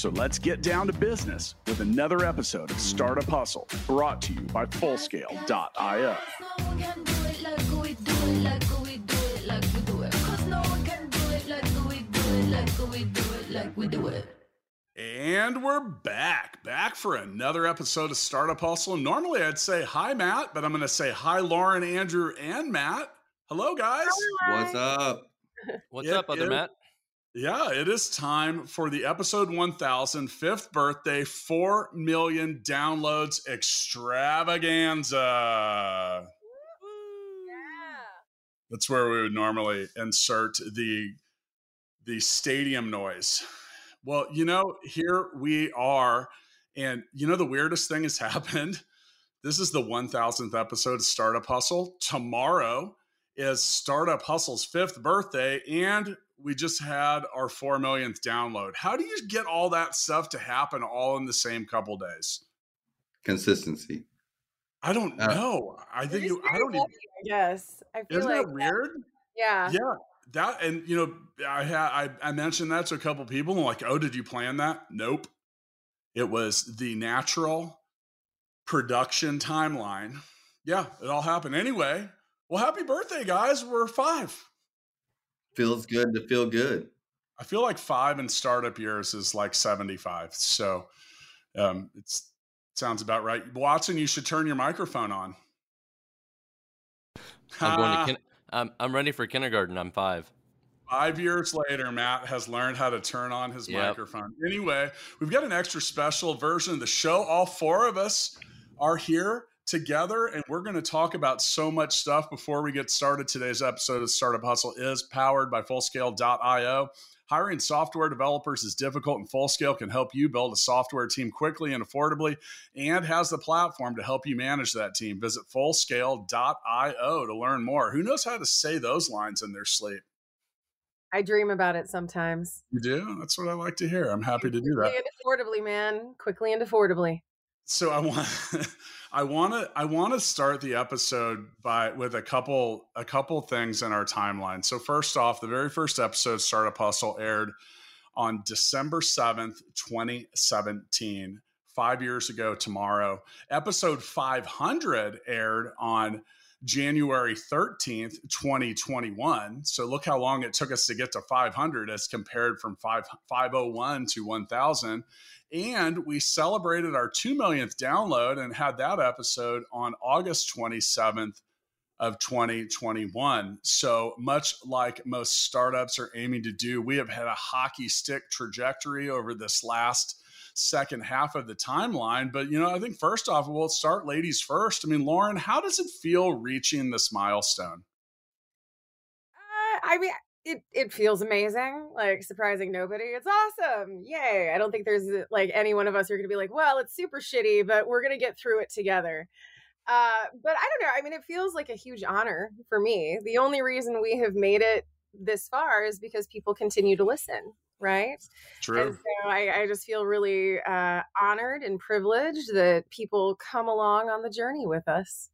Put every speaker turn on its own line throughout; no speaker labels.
So let's get down to business with another episode of Startup Hustle brought to you by Fullscale.io. And we're back, back for another episode of Startup Hustle. And normally I'd say hi, Matt, but I'm going to say hi, Lauren, Andrew, and Matt. Hello, guys.
What's up?
What's
It
up, other
is-
Matt?
Yeah, it is time for the episode 1000, fifth birthday, 4 million downloads extravaganza. That's where we would normally insert the the stadium noise. Well, you know, here we are, and you know the weirdest thing has happened. This is the 1000th episode of Startup Hustle. Tomorrow is Startup Hustle's fifth birthday, and we just had our 4 millionth download. How do you get all that stuff to happen all in the same couple days?
Consistency.
I don't
Uh,
know. I think you, I don't even,
Yes, I feel
isn't
like
that weird?
yeah.
Yeah, that and you know, I had I, I mentioned that to a couple people and like, oh, did you plan that? Nope. It was the natural production timeline. Yeah, it all happened anyway. Well, happy birthday, guys! We're five.
Feels good to feel good.
I feel like five in startup years is like seventy-five. So, um, it's sounds about right. Watson, you should turn your microphone on.
I'm going to. Kin- I'm I'm ready for kindergarten. I'm five.
Five years later, Matt has learned how to turn on his
Yep.
microphone. Anyway, we've got an extra special version of the show. All four of us are here together, and we're going to talk about so much stuff before we get started. Today's episode of Startup Hustle is powered by Fullscale.io. Hiring software developers is difficult, and Fullscale can help you build a software team quickly and affordably and has the platform to help you manage that team. Visit Fullscale.io to learn more. Who knows how to say those lines in their sleep?
I dream about it sometimes.
You do? That's what I like to hear. I'm happy to do that.
Quickly and affordably, man. Quickly and affordably.
So I want I want to I want to start the episode by with a couple a couple things in our timeline. So first off, the very first episode Startup Hustle aired on December 7th, 2017, 5 years ago tomorrow. Episode 500 aired on January 13th, 2021. So look how long it took us to get to 500 as compared from 5, 501 to 1000. And we celebrated our 2 millionth download and had that episode on August 27th of 2021. So much like most startups are aiming to do, we have had a hockey stick trajectory over this last second half of the timeline. But, you know, I think first off, we'll start ladies first. I mean, Lauren, how does it feel reaching this milestone?
Uh, I mean, it it feels amazing. Like surprising nobody. It's awesome. Yay! I don't think there's uh, like any one of us who are going to be like, well, it's super shitty, but we're going to get through it together. Uh, but I don't know. I mean, it feels like a huge honor for me. The only reason we have made it this far is because people continue to listen, right? And
True.
so I, I just feel really uh, honored and privileged that people come along on the journey with us.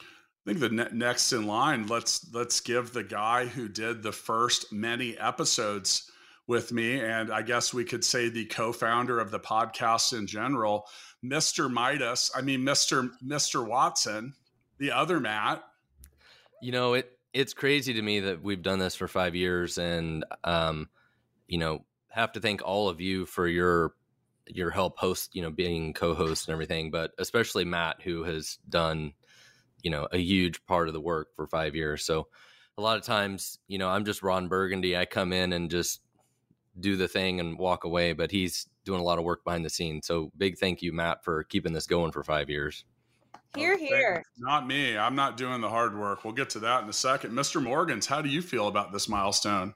I think the ne- next in line, let's let's give the guy who did the first many episodes with me, and I guess we could say the co-founder of the podcast in general, Mr. Midas. I mean, Mr. Mr. Watson, the other Matt.
You know, it it's crazy to me that we've done this for five years, and um, you know, have to thank all of you for your your help host, you know, being co-host and everything, but especially Matt, who has done, you know, a huge part of the work for five years. So a lot of times, you know, I'm just Ron Burgundy. I come in and just do the thing and walk away, but he's doing a lot of work behind the scenes. So big thank you, Matt, for keeping this going for five years.
Oh, here,
Oh,
here.
Not me. I'm not doing the hard work. We'll get to that in a second. Mr. Morgans, how do you feel about this milestone?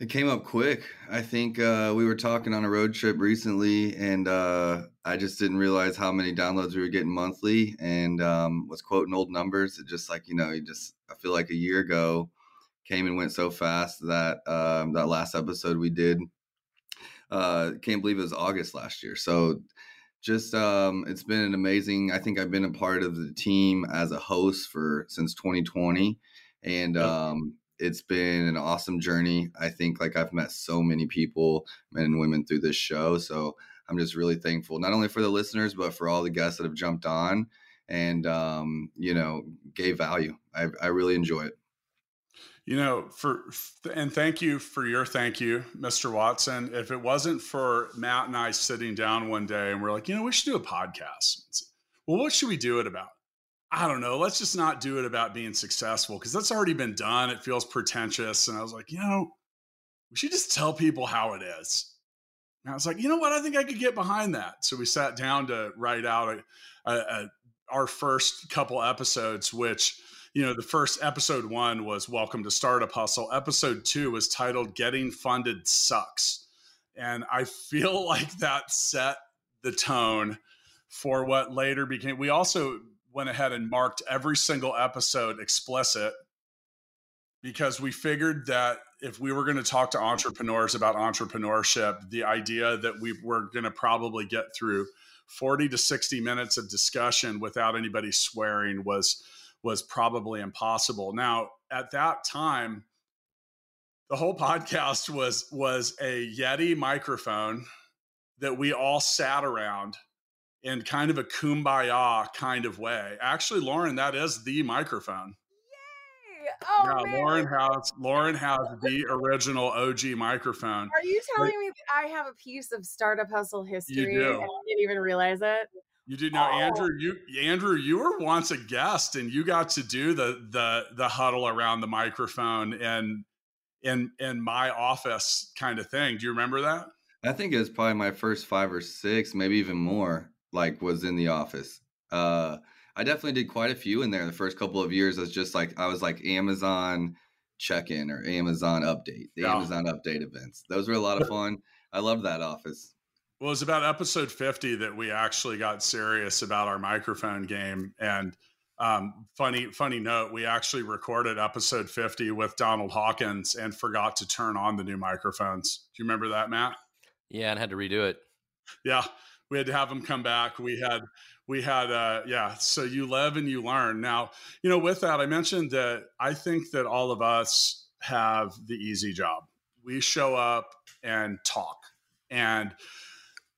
It came up quick. I think uh, we were talking on a road trip recently, and uh, I just didn't realize how many downloads we were getting monthly, and um, was quoting old numbers. It just like you know, you just I feel like a year ago came and went so fast that um, that last episode we did. Uh, can't believe it was August last year. So just um, it's been an amazing. I think I've been a part of the team as a host for since 2020, and um, it's been an awesome journey. I think like I've met so many people, men and women, through this show. So I'm just really thankful, not only for the listeners, but for all the guests that have jumped on and um, you know gave value. I, I really enjoy it.
You know, for and thank you for your thank you, Mr. Watson. If it wasn't for Matt and I sitting down one day and we're like, you know, we should do a podcast. Well, what should we do it about? I don't know. Let's just not do it about being successful because that's already been done. It feels pretentious. And I was like, you know, we should just tell people how it is. And I was like, you know what? I think I could get behind that. So we sat down to write out a, a, a, our first couple episodes, which you know, the first episode one was Welcome to Startup Hustle. Episode two was titled Getting Funded Sucks. And I feel like that set the tone for what later became. We also went ahead and marked every single episode explicit because we figured that if we were going to talk to entrepreneurs about entrepreneurship, the idea that we were going to probably get through 40 to 60 minutes of discussion without anybody swearing was was probably impossible. Now, at that time, the whole podcast was was a Yeti microphone that we all sat around in kind of a kumbaya kind of way. Actually, Lauren, that is the microphone.
Yay! Oh
yeah,
man.
Lauren has Lauren has the original OG microphone.
Are you telling me that I have a piece of startup hustle history
do.
and I didn't even realize it?
You did know,
Oh.
Andrew. You Andrew, you were once a guest, and you got to do the the the huddle around the microphone and in in my office kind of thing. Do you remember that?
I think it was probably my first five or six, maybe even more, like was in the office. Uh, I definitely did quite a few in there the first couple of years. As just like I was like Amazon check-in or Amazon update, the
Yeah.
Amazon update events. Those were a lot of fun. I loved that office.
Well, it was about episode 50 that we actually got serious about our microphone game. And um, funny, funny note, we actually recorded episode 50 with Donald Hawkins and forgot to turn on the new microphones. Do you remember that, Matt?
Yeah, and had to redo it.
Yeah. We had to have him come back. We had, we had, uh, yeah. So you live and you learn. Now, you know, with that, I mentioned that I think that all of us have the easy job. We show up and talk. And,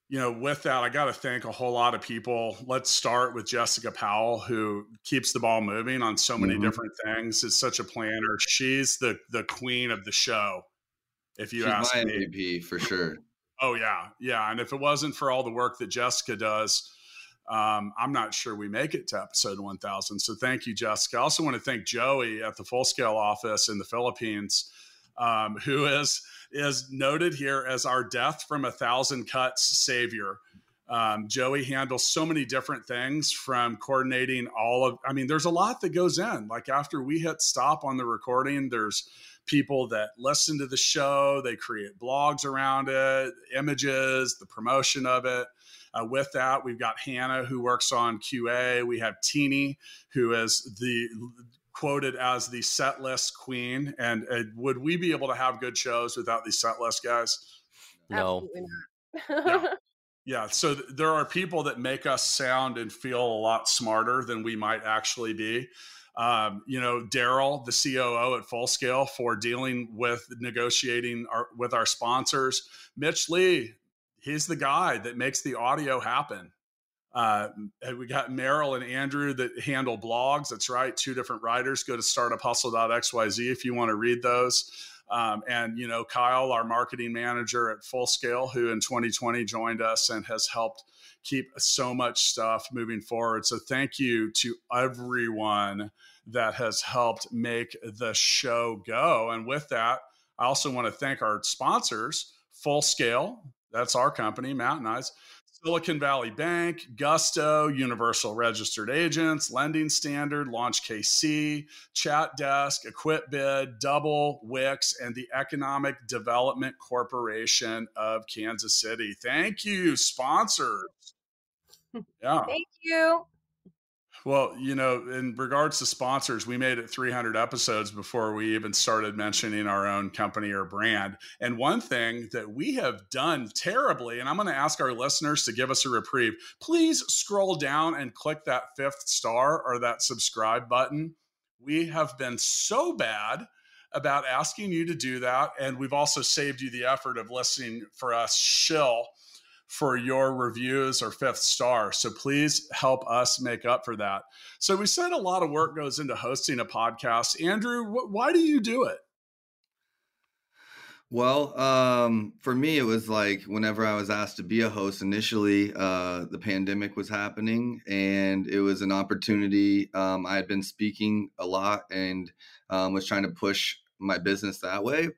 you know, with that, I got to thank a whole lot of people. Let's start with Jessica Powell, who keeps the ball moving on so many
Mhm.
different things. Is such a planner. She's the the queen of the show. If you
She's
ask
my
me,
MVP for sure.
Oh yeah, yeah. And if it wasn't for all the work that Jessica does, um, I'm not sure we make it to episode 1000. So thank you, Jessica. I also want to thank Joey at the Full Scale office in the Philippines, um, who is is noted here as our death from a thousand cuts savior. Um, Joey handles so many different things from coordinating all of, I mean, there's a lot that goes in. Like after we hit stop on the recording, there's people that listen to the show, they create blogs around it, images, the promotion of it. Uh, with that, we've got Hannah who works on QA. We have Teeny who is the quoted as the set list queen. And uh, would we be able to have good shows without these set list guys?
No,
Absolutely not.
Yeah, so th- there are people that make us sound and feel a lot smarter than we might actually be. Um, you know, Daryl, the COO at Full Scale, for dealing with negotiating our, with our sponsors. Mitch Lee, he's the guy that makes the audio happen. Uh, we got Merrill and Andrew that handle blogs. That's right, two different writers. Go to startuphustle.xyz if you want to read those. Um, and you know Kyle, our marketing manager at Full Scale, who in 2020 joined us and has helped keep so much stuff moving forward. So thank you to everyone that has helped make the show go. And with that, I also want to thank our sponsors, Full Scale. That's our company, Matt and I's. Silicon Valley Bank, Gusto, Universal Registered Agents, Lending Standard, Launch KC, Chat Desk, EquipBid, Double, Wix, and the Economic Development Corporation of Kansas City. Thank you, sponsors.
Yeah. Thank you.
Well, you know, in regards to sponsors, we made it 300 episodes before we even started mentioning our own company or brand. And one thing that we have done terribly, and I'm going to ask our listeners to give us a reprieve, please scroll down and click that fifth star or that subscribe button. We have been so bad about asking you to do that. And we've also saved you the effort of listening for us shill for your reviews or fifth star. So please help us make up for that. So we said a lot of work goes into hosting a podcast. Andrew, wh- why do you do it?
Well, um, for me, it was like whenever I was asked to be a host initially, uh, the pandemic was happening and it was an opportunity. Um, I had been speaking a lot and um, was trying to push my business that way.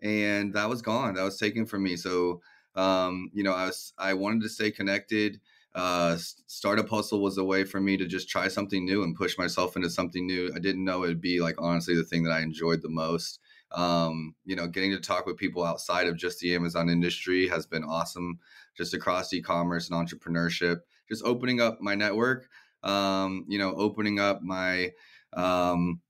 And that was gone. That was taken from me. So um, you know, I was I wanted to stay connected. Uh, Startup Hustle was a way for me to just try something new and push myself into something new. I didn't know it'd be like honestly the thing that I enjoyed the most. Um, you know, getting to talk with people outside of just the Amazon industry has been awesome. Just across e-commerce and entrepreneurship, just opening up my network. Um, you know, opening up my um,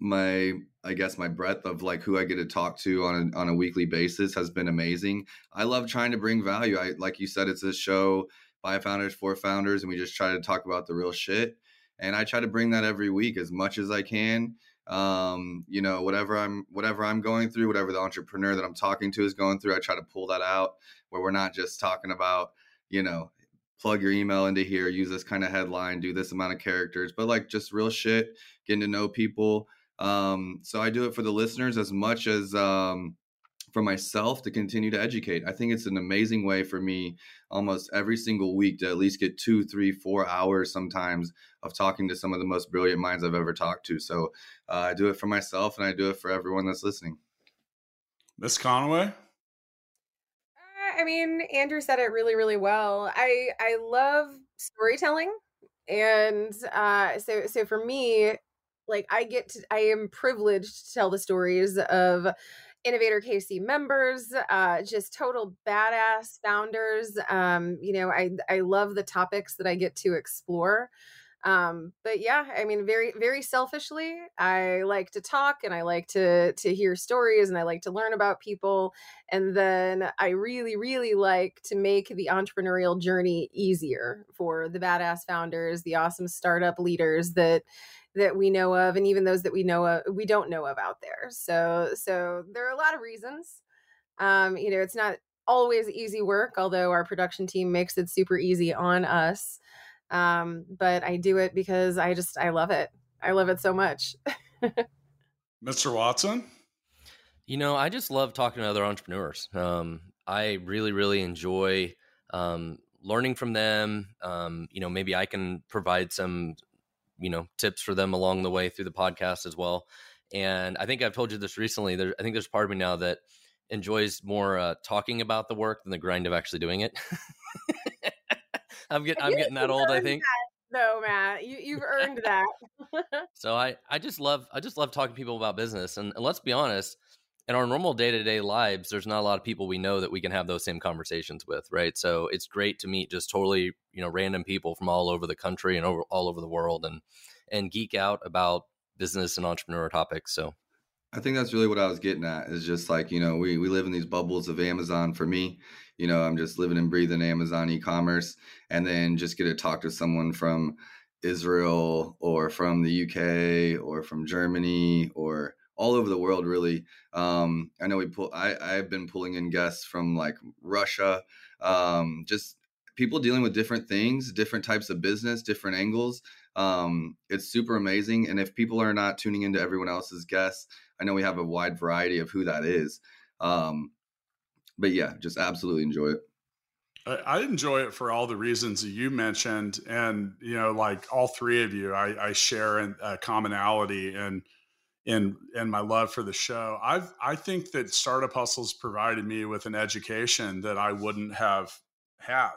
my I guess my breadth of like who I get to talk to on a, on a weekly basis has been amazing. I love trying to bring value. I like you said, it's a show by founders for founders, and we just try to talk about the real shit. And I try to bring that every week as much as I can. Um, you know, whatever I'm whatever I'm going through, whatever the entrepreneur that I'm talking to is going through, I try to pull that out where we're not just talking about, you know, plug your email into here, use this kind of headline, do this amount of characters, but like just real shit, getting to know people um, so I do it for the listeners as much as um, for myself to continue to educate. I think it's an amazing way for me almost every single week to at least get two, three, four hours sometimes of talking to some of the most brilliant minds I've ever talked to. So uh, I do it for myself and I do it for everyone that's listening.
Miss Conaway?
I mean, Andrew said it really, really well. I I love storytelling, and uh, so so for me, like I get to, I am privileged to tell the stories of InnovateHer KC members uh just total badass founders um you know i i love the topics that i get to explore um but yeah i mean very very selfishly i like to talk and i like to to hear stories and i like to learn about people. And then i really really like to make the entrepreneurial journey easier for the badass founders the awesome startup leaders that that we know of and even those that we know of we don't know of out there. So so there are a lot of reasons. Um you know it's not always easy work although our production team makes it super easy on us um but i do it because i just i love it i love it so much
mr watson
you know i just love talking to other entrepreneurs um i really really enjoy um learning from them um you know maybe i can provide some you know tips for them along the way through the podcast as well. And I think I've told you this recently. There, I think there's part of me now that enjoys more uh, talking about the work than the grind of actually doing it. I'm getting I'm getting that old. I think.
No, Matt, you you've earned that.
so I I just love I just love talking to people about business, and, and let's be honest, in our normal day to day lives, there's not a lot of people we know that we can have those same conversations with, right? So it's great to meet just totally, you know, random people from all over the country and over all over the world, and and geek out about business and entrepreneur topics. So
I think that's really what I was getting at is just like, you know, we, we live in these bubbles of Amazon for me. You know, I'm just living and breathing Amazon e commerce and then just get to talk to someone from Israel or from the UK or from Germany or all over the world really um, i know we pull i i've been pulling in guests from like russia um, just people dealing with different things different types of business different angles um, it's super amazing and if people are not tuning into everyone else's guests i know we have a wide variety of who that is um, but yeah just absolutely enjoy it
I enjoy it for all the reasons that you mentioned, and you know, like all three of you, I, I share a commonality, and in in my love for the show. I've I think that Startup Hustles provided me with an education that I wouldn't have had.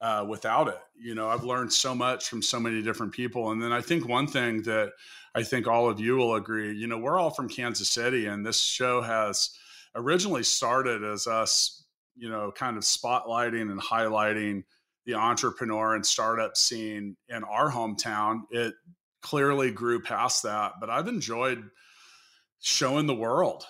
Uh, without it. You know, I've learned so much from so many different people. And then I think one thing that I think all of you will agree, you know, we're all from Kansas City, and this show has originally started as us, you know, kind of spotlighting and highlighting the entrepreneur and startup scene in our hometown. It clearly grew past that, but I've enjoyed showing the world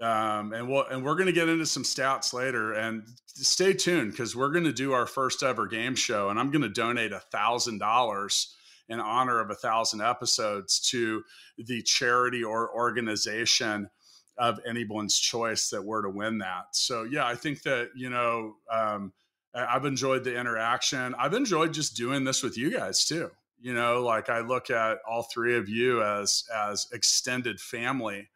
um, and we'll and we're going to get into some stats later. And stay tuned because we're going to do our first ever game show, and I'm going to donate a thousand dollars in honor of a thousand episodes to the charity or organization of anyone's choice that were to win that. So yeah, I think that you know um, I've enjoyed the interaction. I've enjoyed just doing this with you guys too. You know, like I look at all three of you as as extended family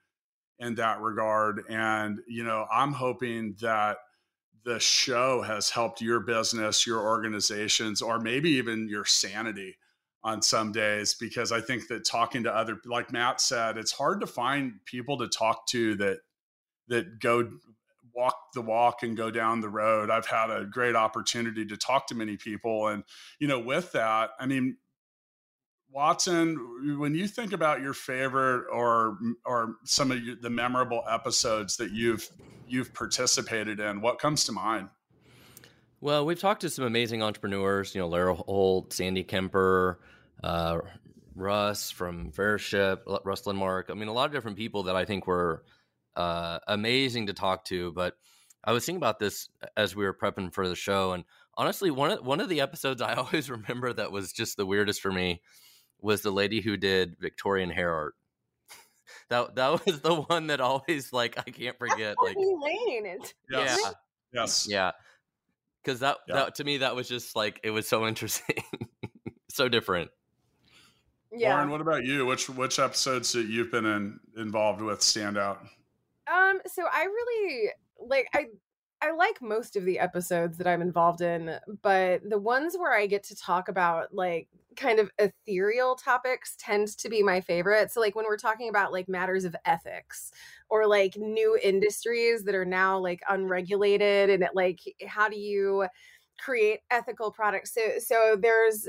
in that regard. And, you know, I'm hoping that the show has helped your business, your organizations, or maybe even your sanity on some days because I think that talking to other like Matt said, it's hard to find people to talk to that that go walk the walk and go down the road. I've had a great opportunity to talk to many people and you know with that, I mean Watson, when you think about your favorite or or some of the memorable episodes that you've you've participated in, what comes to mind?
Well, we've talked to some amazing entrepreneurs, you know, Lara Holt, Sandy Kemper, uh, Russ from Fairship, Russ Lindmark. I mean, a lot of different people that I think were uh, amazing to talk to. But I was thinking about this as we were prepping for the show, and honestly, one of one of the episodes I always remember that was just the weirdest for me was the lady who did Victorian hair art. that that was the one that always like I can't forget. That's like
Lane.
Yes. Yeah. Yes.
Yeah. Because that yeah. that to me that was just like it was so interesting, so different.
Yeah. Lauren, what about you? Which which episodes that you've been in involved with stand out?
Um, so I really like I I like most of the episodes that I'm involved in, but the ones where I get to talk about like kind of ethereal topics tend to be my favorite. So like when we're talking about like matters of ethics or like new industries that are now like unregulated and it, like how do you create ethical products? So so there's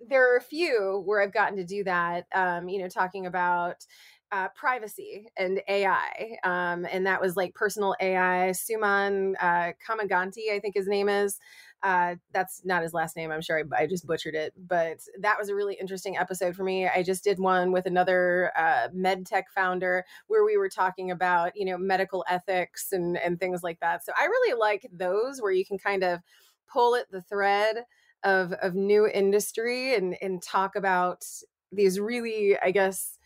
there are a few where I've gotten to do that. Um, you know, talking about uh, privacy and AI. Um, and that was like personal AI. Suman uh, Kamaganti, I think his name is. Uh, that's not his last name. I'm sure I, I, just butchered it, but that was a really interesting episode for me. I just did one with another uh, med tech founder where we were talking about, you know, medical ethics and, and things like that. So I really like those where you can kind of pull at the thread of, of new industry and, and talk about these really, I guess,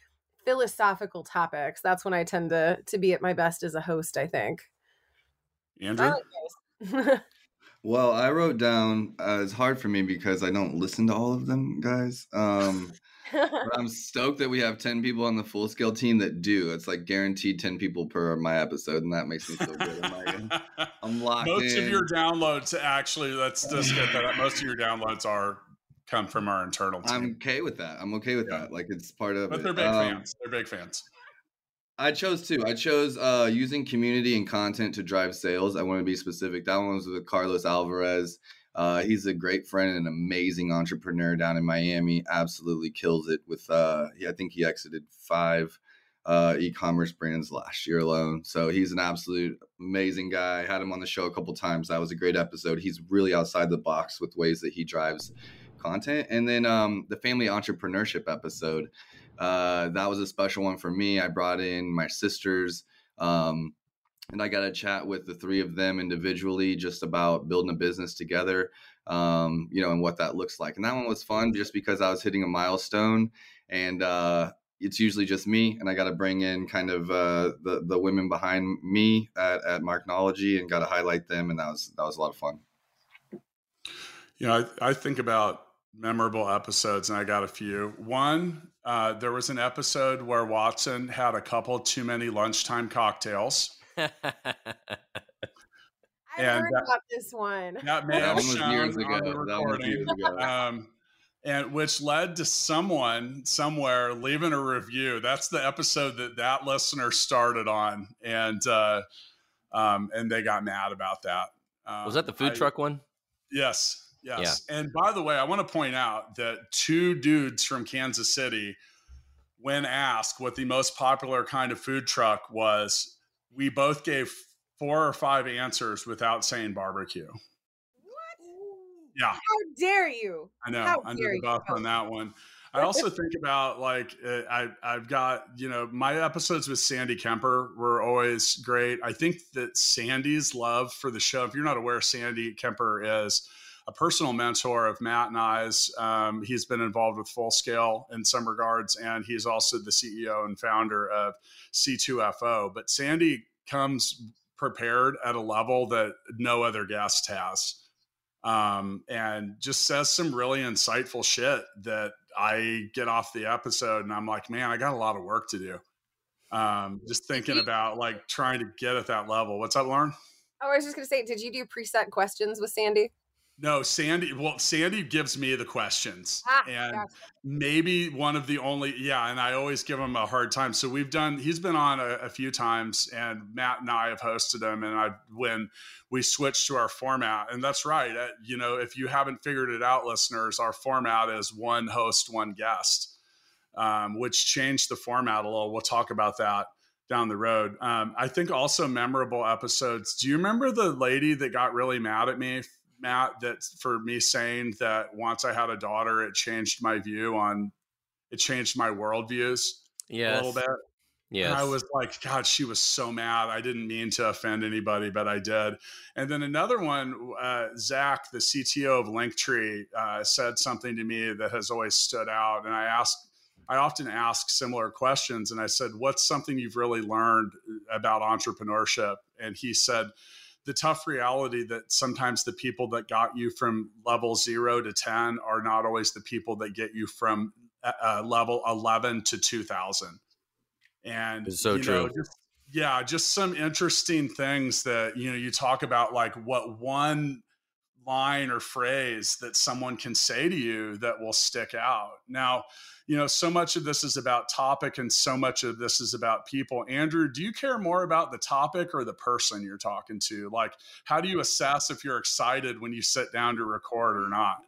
philosophical topics, that's when I tend to to be at my best as a host. I think.
Andrew.
well, I wrote down. Uh, it's hard for me because I don't listen to all of them, guys. Um, I'm stoked that we have ten people on the full scale team that do. It's like guaranteed ten people per my episode, and that makes me feel good. I'm, I'm locked.
Most
in.
of your downloads, actually, let's just get that. Most of your downloads are come from our internal team.
I'm okay with that. I'm okay with yeah. that. Like it's part of
but
it.
they're big um, fans. They're big fans.
I chose two. I chose uh, using community and content to drive sales. I want to be specific. That one was with Carlos Alvarez. Uh, he's a great friend and an amazing entrepreneur down in Miami. Absolutely kills it with. Uh, I think he exited five uh, e-commerce brands last year alone. So he's an absolute amazing guy. I had him on the show a couple times. That was a great episode. He's really outside the box with ways that he drives content. And then um, the family entrepreneurship episode, uh, that was a special one for me. I brought in my sisters. Um, and I got a chat with the three of them individually just about building a business together, um, you know, and what that looks like. And that one was fun just because I was hitting a milestone and uh, it's usually just me and I got to bring in kind of uh, the, the women behind me at, at Marknology and got to highlight them. And that was, that was a lot of fun.
You know, I, I think about memorable episodes, and I got a few. One, uh, there was an episode where Watson had a couple too many lunchtime cocktails.
I and heard that, about this one.
That may have shown years ago. on the recording. Um, and which led to someone somewhere leaving a review. That's the episode that that listener started on, and uh, um, and they got mad about that.
Um, was that the food I, truck one?
Yes. Yes. Yeah. And by the way, I want to point out that two dudes from Kansas City, when asked what the most popular kind of food truck was, we both gave four or five answers without saying barbecue.
What?
Yeah.
How dare you?
I know. How under the buff on that one. I also think about like uh, I I've got you know my episodes with Sandy Kemper were always great. I think that Sandy's love for the show. If you're not aware, Sandy Kemper is a personal mentor of Matt and I's. Um, he's been involved with Full Scale in some regards, and he's also the CEO and founder of C2FO. But Sandy comes prepared at a level that no other guest has. Um, and just says some really insightful shit that I get off the episode and I'm like, man, I got a lot of work to do. Um, just thinking about like trying to get at that level. What's up, Lauren?
Oh, I was just gonna say, did you do preset questions with Sandy?
No, Sandy. Well, Sandy gives me the questions, ah, and gotcha. maybe one of the only. Yeah, and I always give him a hard time. So we've done. He's been on a, a few times, and Matt and I have hosted him. And I when we switched to our format, and that's right. Uh, you know, if you haven't figured it out, listeners, our format is one host, one guest, um, which changed the format a little. We'll talk about that down the road. Um, I think also memorable episodes. Do you remember the lady that got really mad at me Matt, that for me saying that once I had a daughter, it changed my view on, it changed my worldviews
yes.
a little bit.
Yeah.
I was like, God, she was so mad. I didn't mean to offend anybody, but I did. And then another one, uh, Zach, the CTO of Linktree, uh, said something to me that has always stood out. And I asked, I often ask similar questions. And I said, What's something you've really learned about entrepreneurship? And he said, the tough reality that sometimes the people that got you from level zero to 10 are not always the people that get you from uh, uh level 11 to 2000. And
it's so true.
Know, just, yeah, just some interesting things that, you know, you talk about like what one line or phrase that someone can say to you that will stick out. Now, you know, so much of this is about topic and so much of this is about people. Andrew, do you care more about the topic or the person you're talking to? Like, how do you assess if you're excited when you sit down to record or not?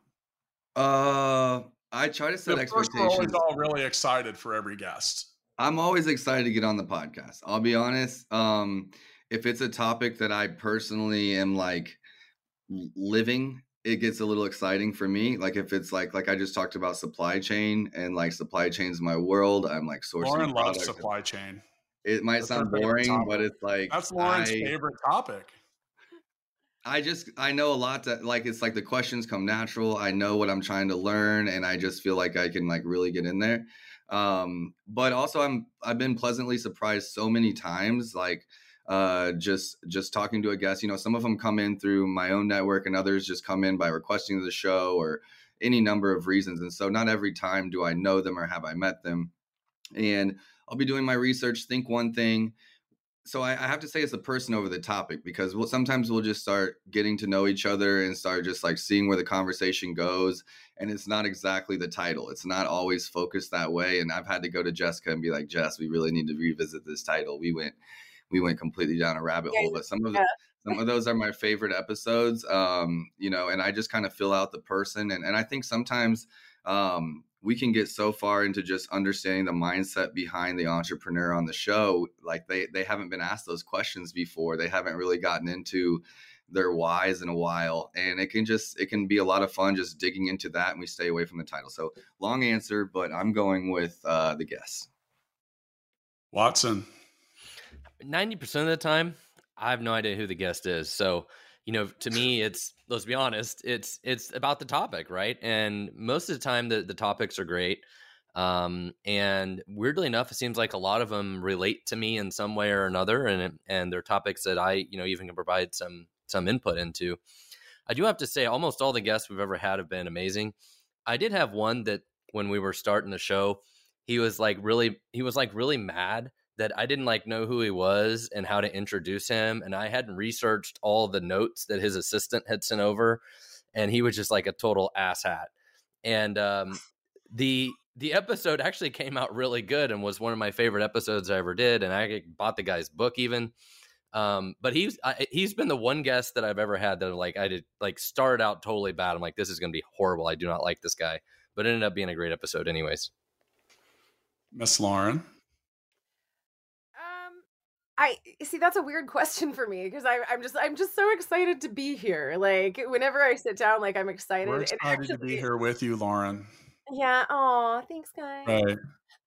Uh, I try to set expectations. We're always
all really excited for every guest.
I'm always excited to get on the podcast. I'll be honest. Um, if it's a topic that I personally am like living it gets a little exciting for me. Like if it's like like I just talked about supply chain and like supply chain's my world. I'm like sourcing.
Lauren loves supply chain.
It might that's sound boring, but it's like
that's Lauren's I, favorite topic.
I just I know a lot that like it's like the questions come natural. I know what I'm trying to learn, and I just feel like I can like really get in there. Um, but also I'm I've been pleasantly surprised so many times. Like uh, just just talking to a guest. You know, some of them come in through my own network, and others just come in by requesting the show or any number of reasons. And so, not every time do I know them or have I met them. And I'll be doing my research, think one thing. So I, I have to say it's the person over the topic because we'll, sometimes we'll just start getting to know each other and start just like seeing where the conversation goes. And it's not exactly the title. It's not always focused that way. And I've had to go to Jessica and be like, Jess, we really need to revisit this title. We went we went completely down a rabbit yeah, hole. But some of yeah. the, some of those are my favorite episodes. Um, you know, and I just kind of fill out the person, and and I think sometimes um, we can get so far into just understanding the mindset behind the entrepreneur on the show, like they they haven't been asked those questions before. They haven't really gotten into their whys in a while and it can just it can be a lot of fun just digging into that and we stay away from the title so long answer but i'm going with uh the guess
watson
90% of the time, I have no idea who the guest is. So, you know, to me, it's let's be honest, it's it's about the topic, right? And most of the time, the the topics are great. Um, and weirdly enough, it seems like a lot of them relate to me in some way or another, and and they're topics that I, you know, even can provide some some input into. I do have to say, almost all the guests we've ever had have been amazing. I did have one that when we were starting the show, he was like really, he was like really mad that I didn't like know who he was and how to introduce him. And I hadn't researched all the notes that his assistant had sent over. And he was just like a total asshat. And um, the the episode actually came out really good and was one of my favorite episodes I ever did. And I bought the guy's book even. Um, but he's I, he's been the one guest that I've ever had that like I did like started out totally bad. I'm like, this is going to be horrible. I do not like this guy, but it ended up being a great episode, anyways.
Miss Lauren.
I see that's a weird question for me because I'm I'm just I'm just so excited to be here. Like whenever I sit down, like I'm excited.
We're
and
excited
actually,
to be here with you, Lauren.
Yeah. Oh, thanks, guys.
Right.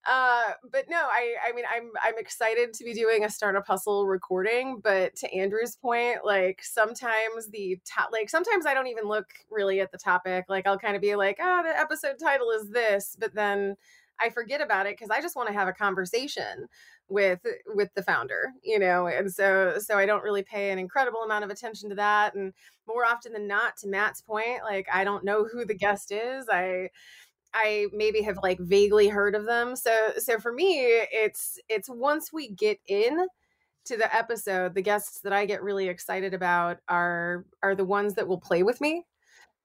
Uh, but no, I I mean I'm I'm excited to be doing a startup hustle recording. But to Andrew's point, like sometimes the top, like sometimes I don't even look really at the topic. Like I'll kind of be like, oh, the episode title is this, but then I forget about it because I just want to have a conversation with with the founder, you know. And so so I don't really pay an incredible amount of attention to that. And more often than not, to Matt's point, like I don't know who the guest is. I I maybe have like vaguely heard of them. So so for me, it's it's once we get in to the episode, the guests that I get really excited about are are the ones that will play with me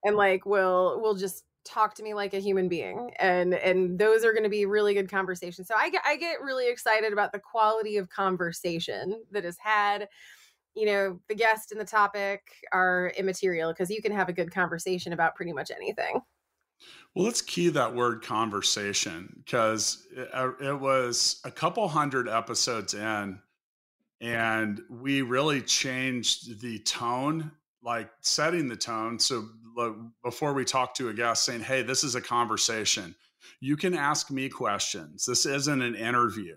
and like will will just talk to me like a human being and and those are going to be really good conversations. So I get I get really excited about the quality of conversation that is had you know the guest and the topic are immaterial because you can have a good conversation about pretty much anything
well, let's key that word conversation because it, uh, it, was a couple hundred episodes in, and we really changed the tone, like setting the tone. So before we talk to a guest, saying, "Hey, this is a conversation. You can ask me questions. This isn't an interview."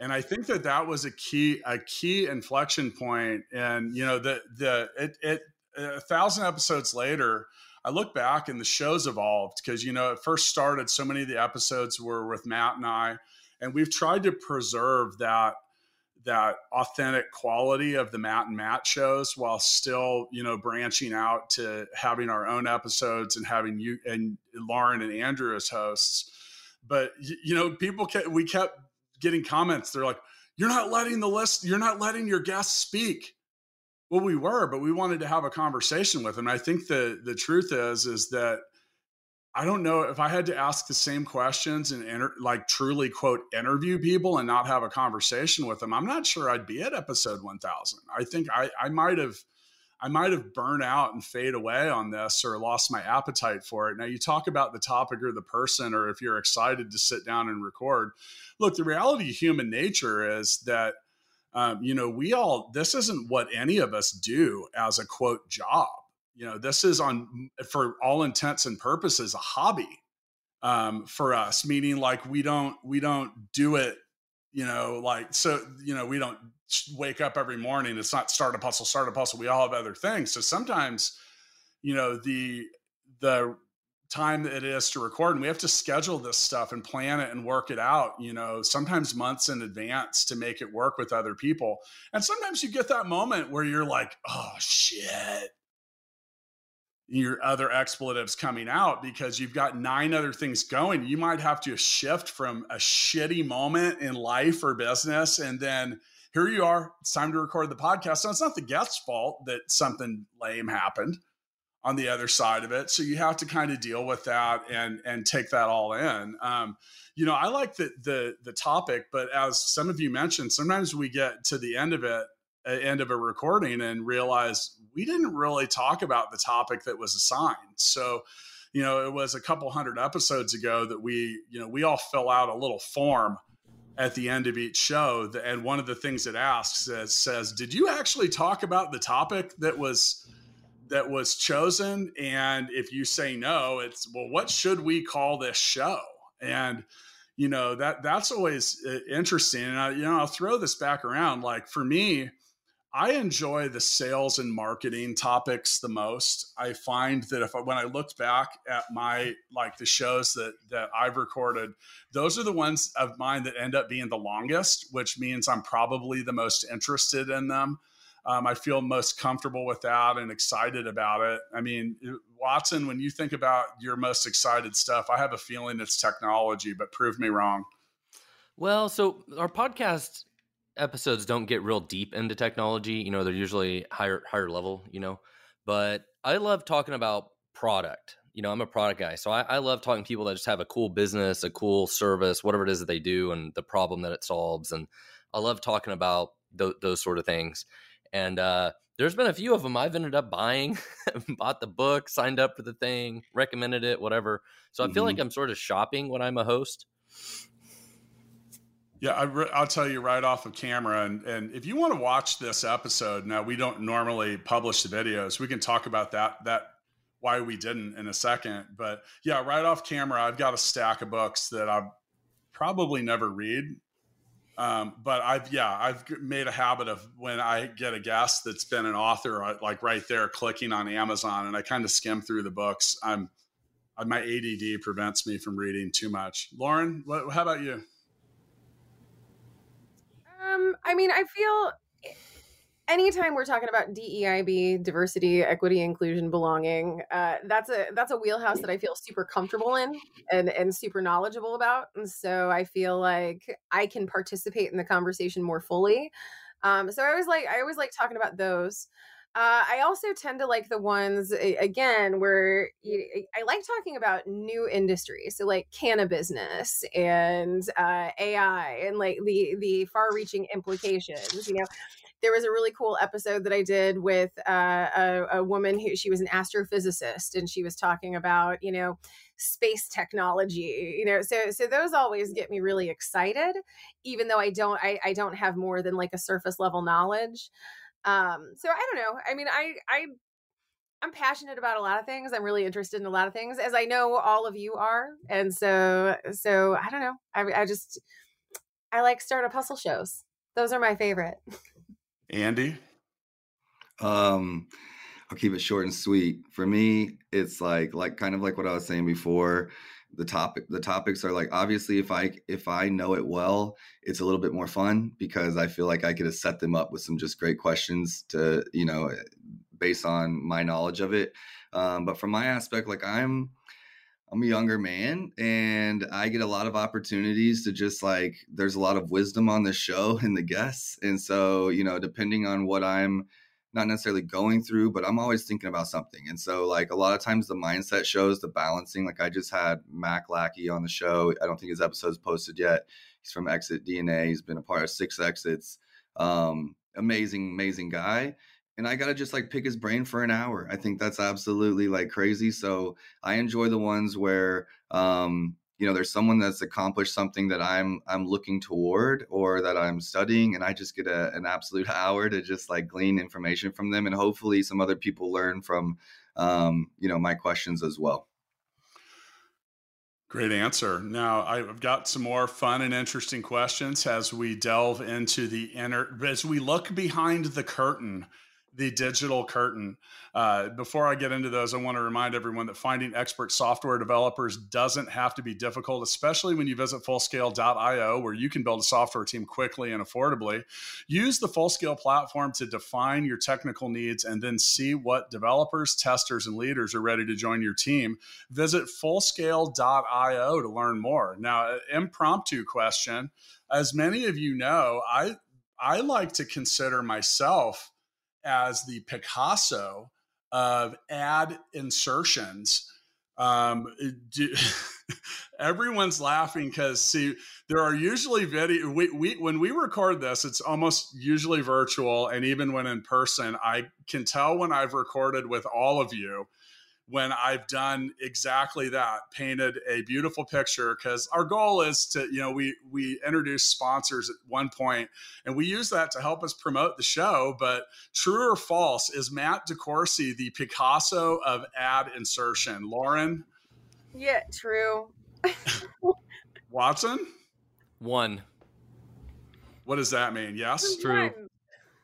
And I think that that was a key a key inflection point. And you know, the the it it a thousand episodes later I look back and the show's evolved because, you know, it first started, so many of the episodes were with Matt and I, and we've tried to preserve that that authentic quality of the Matt and Matt shows while still, you know, branching out to having our own episodes and having you and Lauren and Andrew as hosts. But you know, people kept we kept getting comments. They're like, "You're not letting the list. You're not letting your guests speak." Well, we were, but we wanted to have a conversation with them. I think the the truth is is that I don't know if I had to ask the same questions and enter, like truly quote interview people and not have a conversation with them. I'm not sure I'd be at episode 1000. I think I I might have I might have burned out and fade away on this or lost my appetite for it. Now you talk about the topic or the person or if you're excited to sit down and record. Look, the reality of human nature is that um, you know, we all, this isn't what any of us do as a quote job. You know, this is on, for all intents and purposes, a hobby um, for us, meaning like we don't, we don't do it, you know, like, so, you know, we don't wake up every morning. It's not start a puzzle start a puzzle We all have other things. So sometimes, you know, the, the time that it is to record and we have to schedule this stuff and plan it and work it out you know sometimes months in advance to make it work with other people and sometimes you get that moment where you're like oh shit your other expletives coming out because you've got nine other things going you might have to shift from a shitty moment in life or business and then here you are it's time to record the podcast so it's not the guest's fault that something lame happened on the other side of it. So you have to kind of deal with that and and take that all in. Um, you know, I like the the the topic, but as some of you mentioned, sometimes we get to the end of it, end of a recording, and realize we didn't really talk about the topic that was assigned. So. You know, it was a couple hundred episodes ago that we, you know, we all fill out a little form at the end of each show. And one of the things it asks is, says, Did you actually talk about the topic that was that was chosen and if you say no it's well what should we call this show and you know that that's always uh, interesting and I, you know i'll throw this back around like for me i enjoy the sales and marketing topics the most i find that if I, when i looked back at my like the shows that that i've recorded those are the ones of mine that end up being the longest which means i'm probably the most interested in them um, I feel most comfortable with that and excited about it. I mean, Watson, when you think about your most excited stuff, I have a feeling it's technology, but prove me wrong.
Well, so our podcast episodes don't get real deep into technology. You know, they're usually higher higher level. You know, but I love talking about product. You know, I'm a product guy, so I, I love talking to people that just have a cool business, a cool service, whatever it is that they do, and the problem that it solves. And I love talking about th- those sort of things. And uh, there's been a few of them I've ended up buying, bought the book, signed up for the thing, recommended it, whatever. So I feel
Mhm.
like I'm sort of shopping when I'm a host.
Yeah, I re- I'll tell you right off of camera, and and if you want to watch this episode, now we don't normally publish the videos. We can talk about that that why we didn't in a second. But yeah, right off camera, I've got a stack of books that I probably never read. Um, but I've yeah, I've made a habit of when I get a guest that's been an author, like right there, clicking on Amazon, and I kind of skim through the books. I'm my ADD prevents me from reading too much. Lauren, what, how about you?
Um, I mean, I feel anytime we're talking about DEIB, diversity, equity, inclusion, belonging, uh, that's a that's a wheelhouse that I feel super comfortable in and and super knowledgeable about, and so I feel like I can participate in the conversation more fully. Um, so I always like I always like talking about those. Uh, I also tend to like the ones again where you, I like talking about new industries, so like cannabis and uh, AI and like the the far-reaching implications. You know, there was a really cool episode that I did with uh, a, a woman who she was an astrophysicist and she was talking about you know space technology. You know, so so those always get me really excited, even though I don't I, I don't have more than like a surface level knowledge um so i don't know i mean i i i'm passionate about a lot of things i'm really interested in a lot of things as i know all of you are and so so i don't know i, I just i like startup hustle shows those are my favorite
Andy?
Um, I'll keep it short and sweet. For me, it's like like kind of like what I was saying before. The topic the topics are like obviously if I if I know it well, it's a little bit more fun because I feel like I could have set them up with some just great questions to, you know, based on my knowledge of it. Um, but from my aspect, like I'm I'm a younger man and I get a lot of opportunities to just like there's a lot of wisdom on the show and the guests. And so, you know, depending on what I'm not necessarily going through, but I'm always thinking about something. And so, like, a lot of times the mindset shows the balancing. Like, I just had Mac Lackey on the show. I don't think his episode's posted yet. He's from Exit DNA. He's been a part of six exits. Um, amazing, amazing guy. And I got to just like pick his brain for an hour. I think that's absolutely like crazy. So I enjoy the ones where, um, you know, there's someone that's accomplished something that I'm I'm looking toward or that I'm studying, and I just get a, an absolute hour to just like glean information from them, and hopefully some other people learn from, um, you know, my questions as well.
Great answer. Now I've got some more fun and interesting questions as we delve into the inner, as we look behind the curtain, the digital curtain. Uh, before I get into those, I want to remind everyone that finding expert software developers doesn't have to be difficult, especially when you visit fullscale.io, where you can build a software team quickly and affordably. Use the Fullscale platform to define your technical needs and then see what developers, testers, and leaders are ready to join your team. Visit fullscale.io to learn more. Now, impromptu question. As many of you know, I I like to consider myself as the Picasso of ad insertions. Um, do, everyone's laughing because see, there are usually video. We, we when we record this, it's almost usually virtual, and even when in person, I can tell when I've recorded with all of you when I've done exactly that, painted a beautiful picture. Because our goal is to, you know, we we introduce sponsors at one point, and we use that to help us promote the show. But true or false, is Matt DeCoursey the Picasso of ad insertion? Lauren
yeah true
Watson,
One.
what does that mean? Yes.
True.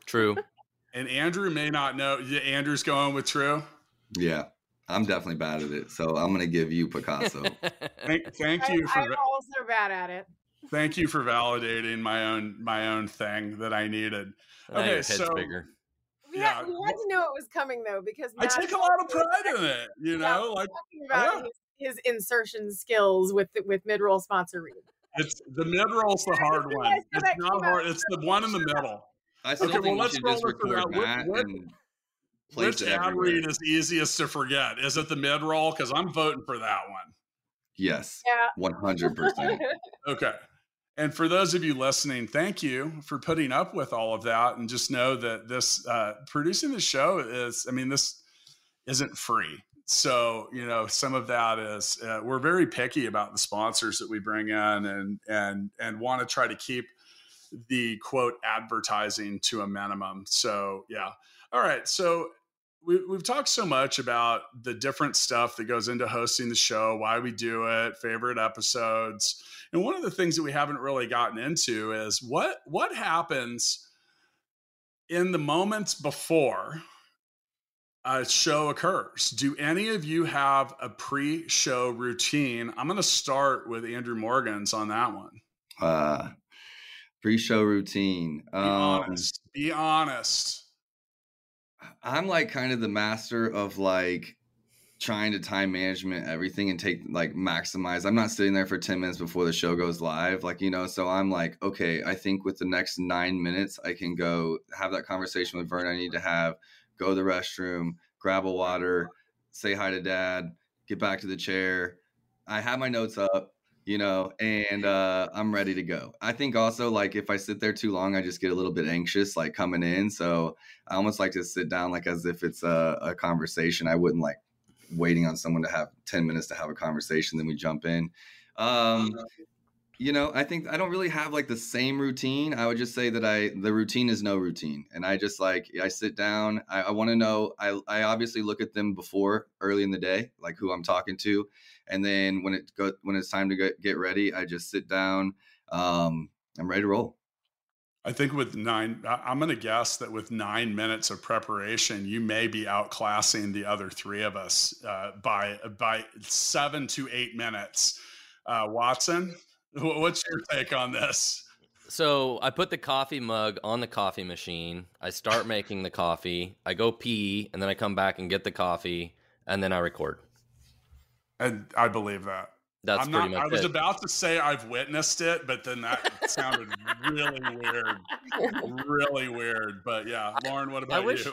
True.
And Andrew may not know. Yeah, Andrew's going with true.
Yeah, I'm definitely bad at it, so I'm gonna give you Picasso.
Thank, thank you for
i'm also bad at it
thank you for validating my own my own thing that I needed.
Now
Okay,
your head's
so-
bigger.
we,
Yeah,
had, we had to know it was coming though because
I
Matt
take a lot of pride in it, you know, like
talking about his, his insertion skills with with mid-roll sponsor read
it's the mid roll's the hard one. It's not hard. It's the one in the middle.
I still
Okay, well,
think we
let's
should just record
round. What-
Matt
what-
and place
Which
it
ad read is easiest to forget? Is it the mid roll? Because I'm voting for that one.
Yes,
yeah
100. percent
Okay. and for those of you listening, thank you for putting up with all of that. And just know that this uh, producing the show is, I mean, this isn't free. So you know, some of that is uh, we're very picky about the sponsors that we bring in, and and and want to try to keep the quote advertising to a minimum. So yeah, all right. So we, we've talked so much about the different stuff that goes into hosting the show, why we do it, favorite episodes, and one of the things that we haven't really gotten into is what what happens in the moments before a show occurs. Do any of you have a pre-show routine? I'm going to start with Andrew Morgans on that one.
Uh, pre-show routine.
Be um, honest. Be honest.
I'm like kind of the master of like trying to time management everything and take like maximize. I'm not sitting there for 10 minutes before the show goes live. Like, you know, so I'm like, okay, I think with the next nine minutes, I can go have that conversation with Vern I need to have go to the restroom, grab a water, say hi to dad, get back to the chair. I have my notes up, you know, and uh, I'm ready to go. I think also like if I sit there too long, I just get a little bit anxious, like coming in. So I almost like to sit down like as if it's a, a conversation. I wouldn't like waiting on someone to have 10 minutes to have a conversation, then we jump in. Um, you know i think i don't really have like the same routine i would just say that i the routine is no routine and i just like i sit down i, I want to know I, I obviously look at them before early in the day like who i'm talking to and then when it go when it's time to get, get ready i just sit down um i'm ready to roll
I think with nine, I'm going to guess that with nine minutes of preparation, you may be outclassing the other three of us uh, by by seven to eight minutes. Uh, Watson, What's your take on this?
So I put the coffee mug on the coffee machine. I start making the coffee. I go pee, and then I come back and get the coffee, and then I record.
And I believe that.
That's I'm pretty
not,
much
I was
it.
about to say I've witnessed it, but then that sounded really weird, really weird. But yeah, Lauren, what about
I wish,
you?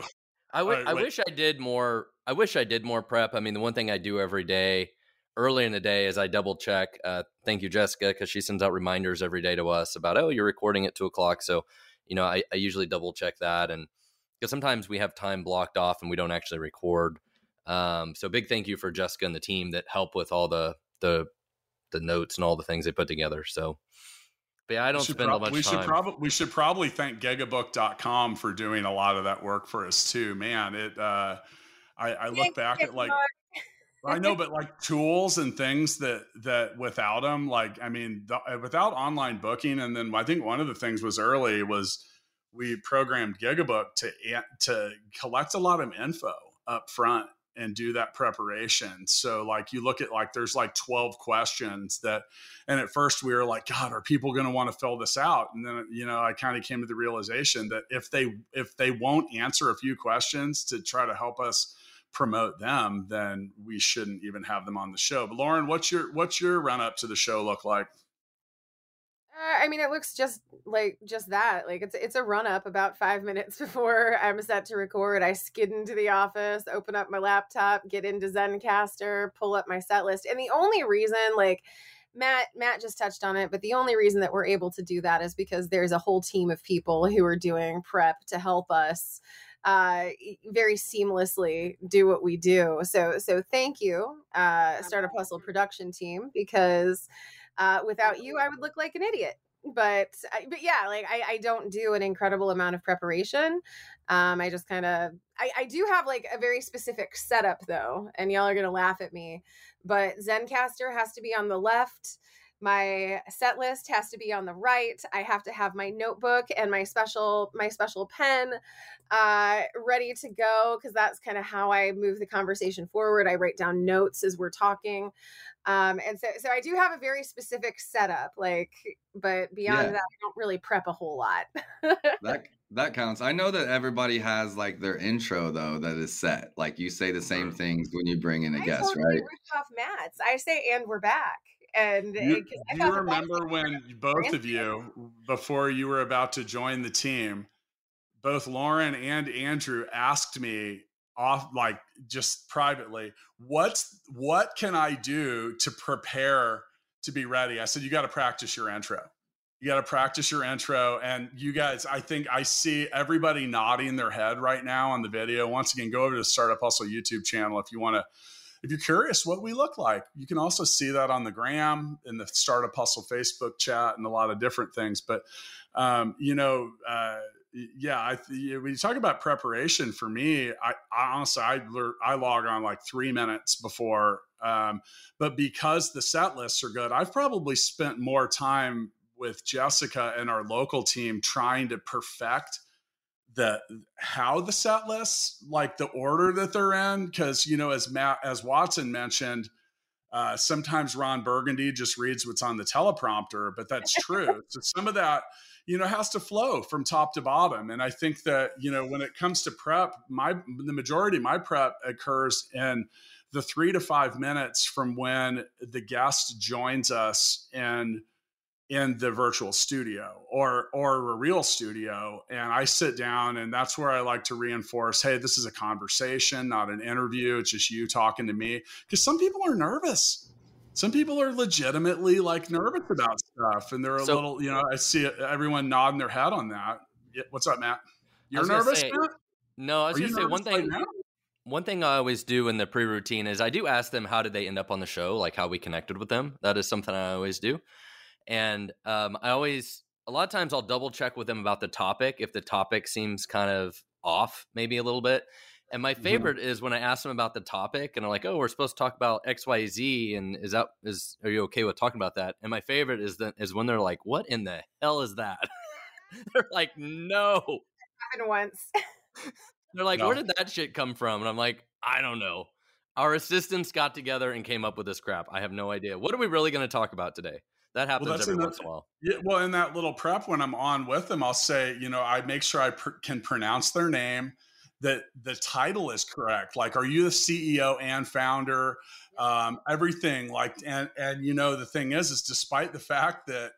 I, w- right, I wish I did more. I wish I did more prep. I mean, the one thing I do every day early in the day is I double check. Uh, thank you, Jessica, because she sends out reminders every day to us about, oh, you're recording at two o'clock. So, you know, I, I usually double check that. And because sometimes we have time blocked off and we don't actually record. Um, so big thank you for Jessica and the team that help with all the, the, the notes and all the things they put together. So, but yeah, I don't spend
prob-
much
we
time.
Should prob- we should probably thank gigabook.com for doing a lot of that work for us too, man. It, uh, I, I look back at like I know, but like tools and things that that without them, like I mean, the, uh, without online booking, and then I think one of the things was early was we programmed Gigabook to to collect a lot of info up front and do that preparation. So like you look at like there's like 12 questions that and at first we were like god are people going to want to fill this out and then you know I kind of came to the realization that if they if they won't answer a few questions to try to help us promote them, then we shouldn't even have them on the show. But Lauren, what's your what's your run up to the show look like?
Uh, I mean, it looks just like just that. Like it's it's a run up about five minutes before I'm set to record. I skid into the office, open up my laptop, get into Zencastr, pull up my set list, and the only reason like. Matt Matt just touched on it, but the only reason that we're able to do that is because there's a whole team of people who are doing prep to help us uh, very seamlessly do what we do. So so thank you, uh, Startup Hustle production team, because uh, without you, I would look like an idiot. But but yeah, like I, I don't do an incredible amount of preparation. Um, I just kind of I, I do have like a very specific setup though, and y'all are gonna laugh at me. But Zencastr has to be on the left my set list has to be on the right. I have to have my notebook and my special my special pen uh, ready to go because that's kind of how i move the conversation forward. I write down notes as we're talking. Um, and so so i do have a very specific setup like but beyond yeah. that i don't really prep a whole lot.
That that counts. I know that everybody has like their intro though that is set. Like you say the same things when you bring in a I guest right?
off mats. I say and we're back and
you, you remember when both of you before you were about to join the team both lauren and andrew asked me off like just privately what's what can i do to prepare to be ready i said you got to practice your intro You got to practice your intro. And you guys, I think I see everybody nodding their head right now on the video. Once again, go over to the Startup Hustle YouTube channel if you want to if you're curious what we look like, you can also see that on the gram in the Startup Hustle Facebook chat and a lot of different things. But um, you know, uh, yeah, I, when you talk about preparation for me, I, I honestly I I log on like three minutes before, um, but because the set lists are good, I've probably spent more time with Jessica and our local team trying to perfect the how the set lists, like the order that they're in, because you know, as Matt as Watson mentioned, uh, sometimes Ron Burgundy just reads what's on the teleprompter, but that's true. so some of that, you know, has to flow from top to bottom. And I think that you know, when it comes to prep, my the majority of my prep occurs in the three to five minutes from when the guest joins us and in the virtual studio or or a real studio. And I sit down and that's where I like to reinforce hey this is a conversation not an interview. It's just you talking to me. Because some people are nervous. Some people are legitimately like nervous about stuff and they're a so, little you know I see everyone nodding their head on that. What's up Matt? You're nervous
say, Matt? no I was gonna say one thing right one thing I always do in the pre-routine is I do ask them how did they end up on the show, like how we connected with them. That is something I always do. And um, I always, a lot of times, I'll double check with them about the topic if the topic seems kind of off, maybe a little bit. And my mm-hmm. favorite mm-hmm. is when I ask them about the topic and I'm like, "Oh, we're supposed to talk about X, Y, Z, and is that is are you okay with talking about that?" And my favorite is that is when they're like, "What in the hell is that?" they're like, "No."
Happened once.
they're like, no. "Where did that shit come from?" And I'm like, "I don't know." Our assistants got together and came up with this crap. I have no idea. What are we really going to talk about today? That happens well, every once in a while.
Yeah, well, in that little prep when I'm on with them, I'll say, you know, I make sure I pr- can pronounce their name, that the title is correct. Like, are you the CEO and founder? Um, everything like, and and you know, the thing is, is despite the fact that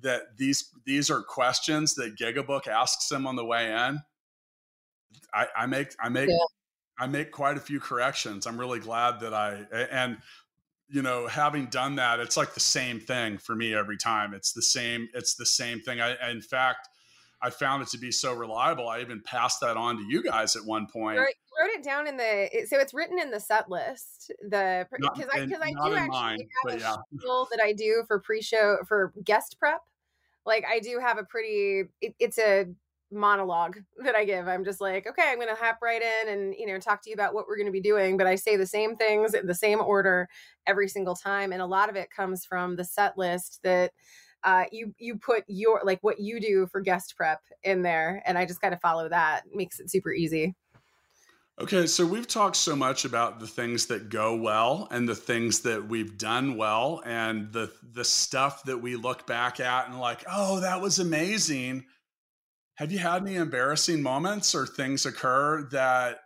that these these are questions that Gigabook asks them on the way in, I, I make I make. Yeah. I make quite a few corrections. I'm really glad that I and you know having done that it's like the same thing for me every time. It's the same it's the same thing. I in fact i found it to be so reliable i even passed that on to you guys at one point.
You wrote it down in the so it's written in the set list the because i because i do actually mine, have a yeah. that i do for pre-show for guest prep. Like i do have a pretty it, it's a monologue that I give. I'm just like, okay, I'm going to hop right in and, you know, talk to you about what we're going to be doing. But I say the same things in the same order every single time. And a lot of it comes from the set list that uh, you, you put your, like what you do for guest prep in there. And I just kind of follow that. It makes it super easy.
Okay, so we've talked so much about the things that go well and the things that we've done well and the the stuff that we look back at and like, "Oh, that was amazing." Have you had any embarrassing moments or things occur that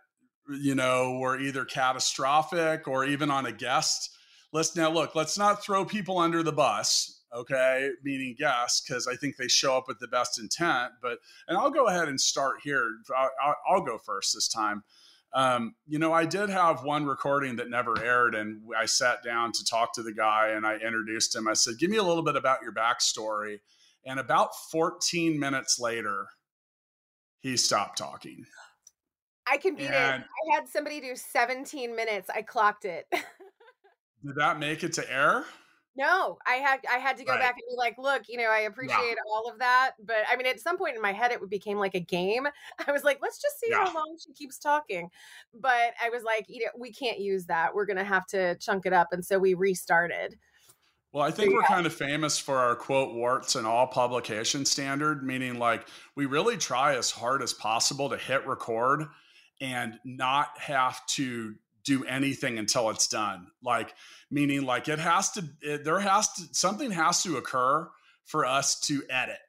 you know were either catastrophic or even on a guest list? Now look let's not throw people under the bus okay meaning guests because i think they show up with the best intent but and i'll go ahead and start here. I'll, I'll go first this time. Um, you know i did have one recording that never aired and i sat down to talk to the guy and i introduced him. I said give me a little bit about your backstory and about 14 minutes later he stopped talking.
I can beat and it. I had somebody do 17 minutes. I clocked it.
did that make it to air?
No, I had I had to go right. back and be like, look, you know, I appreciate yeah. all of that, but I mean, at some point in my head, it became like a game. I was like, let's just see yeah. how long she keeps talking. But I was like, you know, we can't use that. We're gonna have to chunk it up, and so we restarted.
Well, I think we're kind of famous for our quote warts and all publication standard, meaning like we really try as hard as possible to hit record and not have to do anything until it's done. Like, meaning like it has to, it, there has to, something has to occur for us to edit.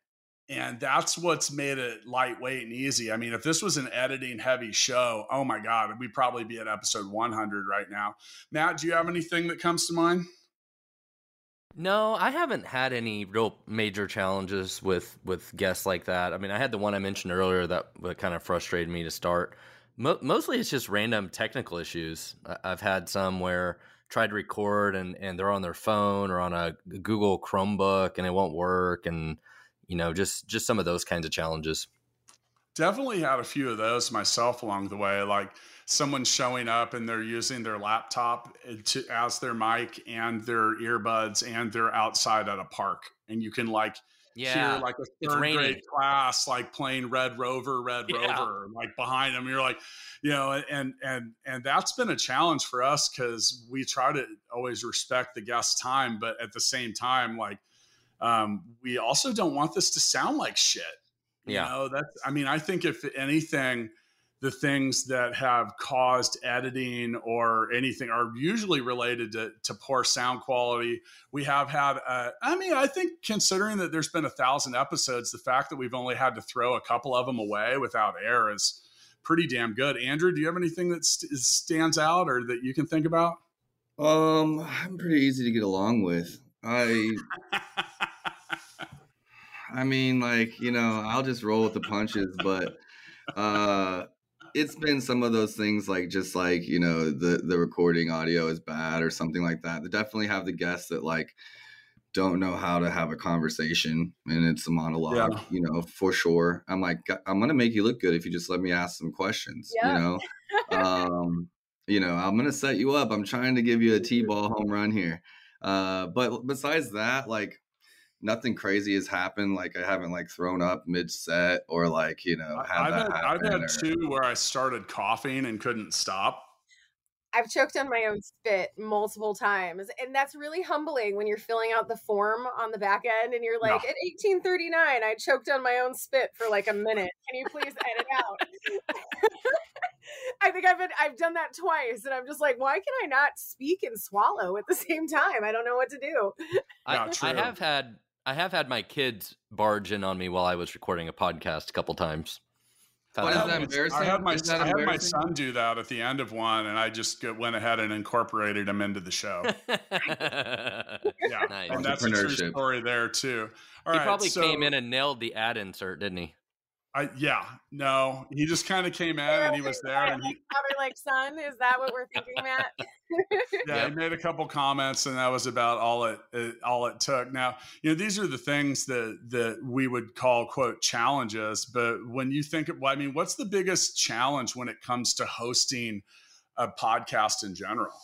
And that's what's made it lightweight and easy. I mean, if this was an editing heavy show, oh my God, we'd probably be at episode 100 right now. Matt, do you have anything that comes to mind?
No, I haven't had any real major challenges with with guests like that. I mean, I had the one I mentioned earlier that, that kind of frustrated me to start. Mo- mostly, it's just random technical issues. I've had some where tried to record and and they're on their phone or on a Google Chromebook and it won't work, and you know, just just some of those kinds of challenges.
Definitely had a few of those myself along the way, like someone showing up and they're using their laptop eh, to as their mic and their earbuds and they're outside at a park and you can like
yeah,
hear like a third grade class like playing Red Rover, Red
Yeah.
Rover, like behind them. You're like, you know, and and and that's been a challenge for us because we try to always respect the guest time, but at the same time, like um, we also don't want this to sound like shit. You
Yeah.
know, that's I mean, I think if anything, the things that have caused editing or anything are usually related to, to poor sound quality. We have had, uh, I mean, I think considering that there's been a thousand episodes, the fact that we've only had to throw a couple of them away without air is pretty damn good. Andrew, do you have anything that st- stands out or that you can think about?
Um, I'm pretty easy to get along with. I I mean, like, you know, I'll just roll with the punches, but uh it's been some of those things like just like, you know, the the recording audio is bad or something like that. They definitely have the guests that like don't know how to have a conversation and it's a monologue,
Yeah.
you know, for sure. I'm like I'm to make you look good if you just let me ask some questions,
Yeah.
you know. um you know, I'm to set you up. I'm trying to give you a T-ball home run here. Uh but besides that, like nothing crazy has happened. Like I haven't like thrown up mid set or like you know had
I've
that
had, I've had
or-
two where I started coughing and couldn't stop.
I've choked on my own spit multiple times, and that's really humbling when you're filling out the form on the back end, and you're like,
No.
"At 1839, I choked on my own spit for like a minute. Can you please edit out?" I think I've been I've done that twice, and I'm just like, "Why can I not speak and swallow at the same time? I don't know what to do."
I, I have had I have had my kids barge in on me while I was recording a podcast a couple times. Found
What is that embarrassing?
I had my I had my son do that at the end of one, and I just went ahead and incorporated him into the show. Yeah,
Nice.
and that's a true story there too. All
he
right,
probably
so
came in and nailed the ad insert, didn't he?
I, yeah, no, he just kind of came in and he was there, and he
Probably like, "Son, is that what we're thinking, Matt?"
yeah,
Yep.
he made a couple comments, and that was about all it, it all it took. Now, you know, these are the things that that we would call quote challenges. But when you think, of, well, I mean, what's the biggest challenge when it comes to hosting a podcast in general?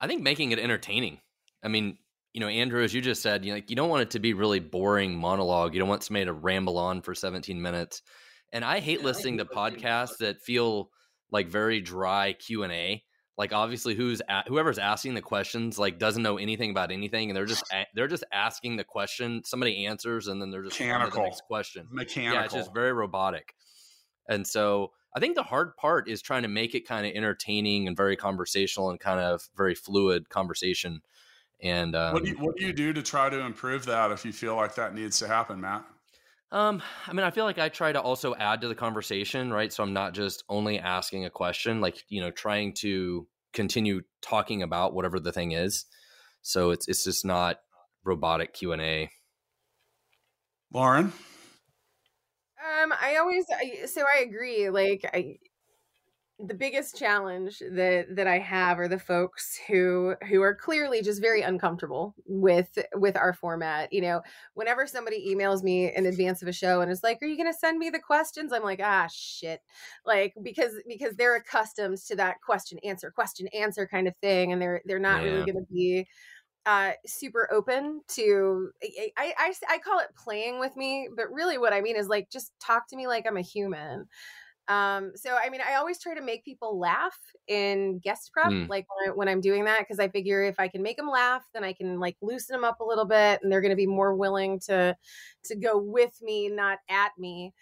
I think making it entertaining. I mean, you know, Andrew, as you just said, you know, like you don't want it to be really boring monologue. You don't want somebody to ramble on for 17 minutes. And I hate listening to podcasts that feel like very dry Q and A. Like obviously, who's a- whoever's asking the questions like doesn't know anything about anything, and they're just a- they're just asking the question. Somebody answers, and then they're just to the
Mechanical.
next question.
Mechanical.
Yeah, it's just very robotic. And so I think the hard part is trying to make it kind of entertaining and very conversational and kind of very fluid conversation. And um,
what do you what do you do to try to improve that if you feel like that needs to happen, Matt?
um, I mean, I feel like I try to also add to the conversation, right? So I'm not just only asking a question, like you know, trying to continue talking about whatever the thing is. So it's it's just not robotic Q and A.
Lauren,
Um, I always I, so I agree. Like I, the biggest challenge that that I have are the folks who who are clearly just very uncomfortable with with our format. You know, whenever somebody emails me in advance of a show and is like, "Are you going to send me the questions?" I'm like, "Ah, shit!" Like because because they're accustomed to that question answer question answer kind of thing, and they're they're not
Yeah.
really going to be uh super open to I, I I I call it playing with me but really what i mean is like just talk to me like i'm a human um so i mean i always try to make people laugh in guest prep
Mm.
like when, I, when i'm doing that because i figure if i can make them laugh then i can like loosen them up a little bit and they're going to be more willing to to go with me not at me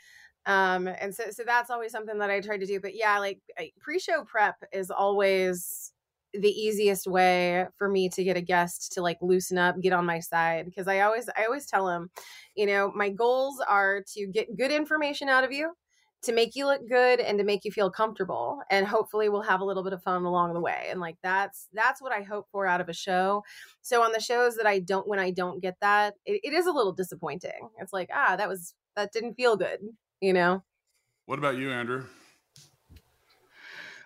um and so so that's always something that i try to do but yeah like pre-show prep is always the easiest way for me to get a guest to like loosen up get on my side because i always i always tell them you know my goals are to get good information out of you to make you look good and to make you feel comfortable and hopefully we'll have a little bit of fun along the way and like that's that's what i hope for out of a show. So on the shows that i don't when i don't get that it, it is a little disappointing. It's like ah that was that didn't feel good you know?
What about you, Andrew?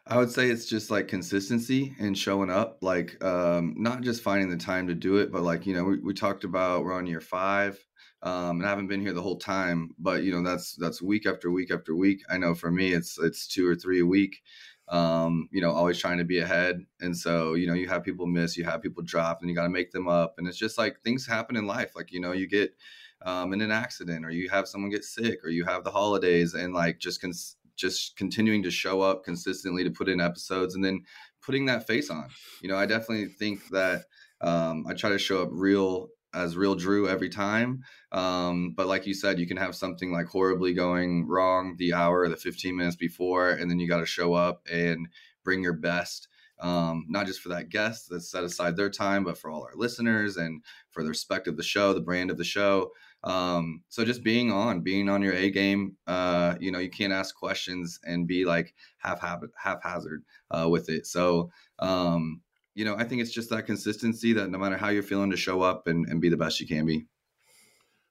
I would say it's just like consistency and showing up, like um, not just finding the time to do it, but like, you know, we, we talked about we're on year five. Um, and I haven't been here the whole time, but you know, that's that's week after week after week. I know for me it's it's two or three a week. Um, you know, always trying to be ahead. And so, you know, you have people miss, you have people drop, and you gotta make them up. And it's just like things happen in life. Like, you know, you get um, in an accident or you have someone get sick or you have the holidays and like just cons- just continuing to show up consistently to put in episodes and then putting that face on. You know, I definitely think that um, I try to show up real as real Drew every time. Um, but like you said, you can have something like horribly going wrong the hour, the 15 minutes before, and then you got to show up and bring your best. Um, not just for that guest that's set aside their time, but for all our listeners and for the respect of the show, the brand of the show. Um, so just being on, being on your A game, uh, you know, you can't ask questions and be like half haphazard uh, with it. So, um, you know, I think it's just that consistency that no matter how you're feeling to show up and, and be the best you can be.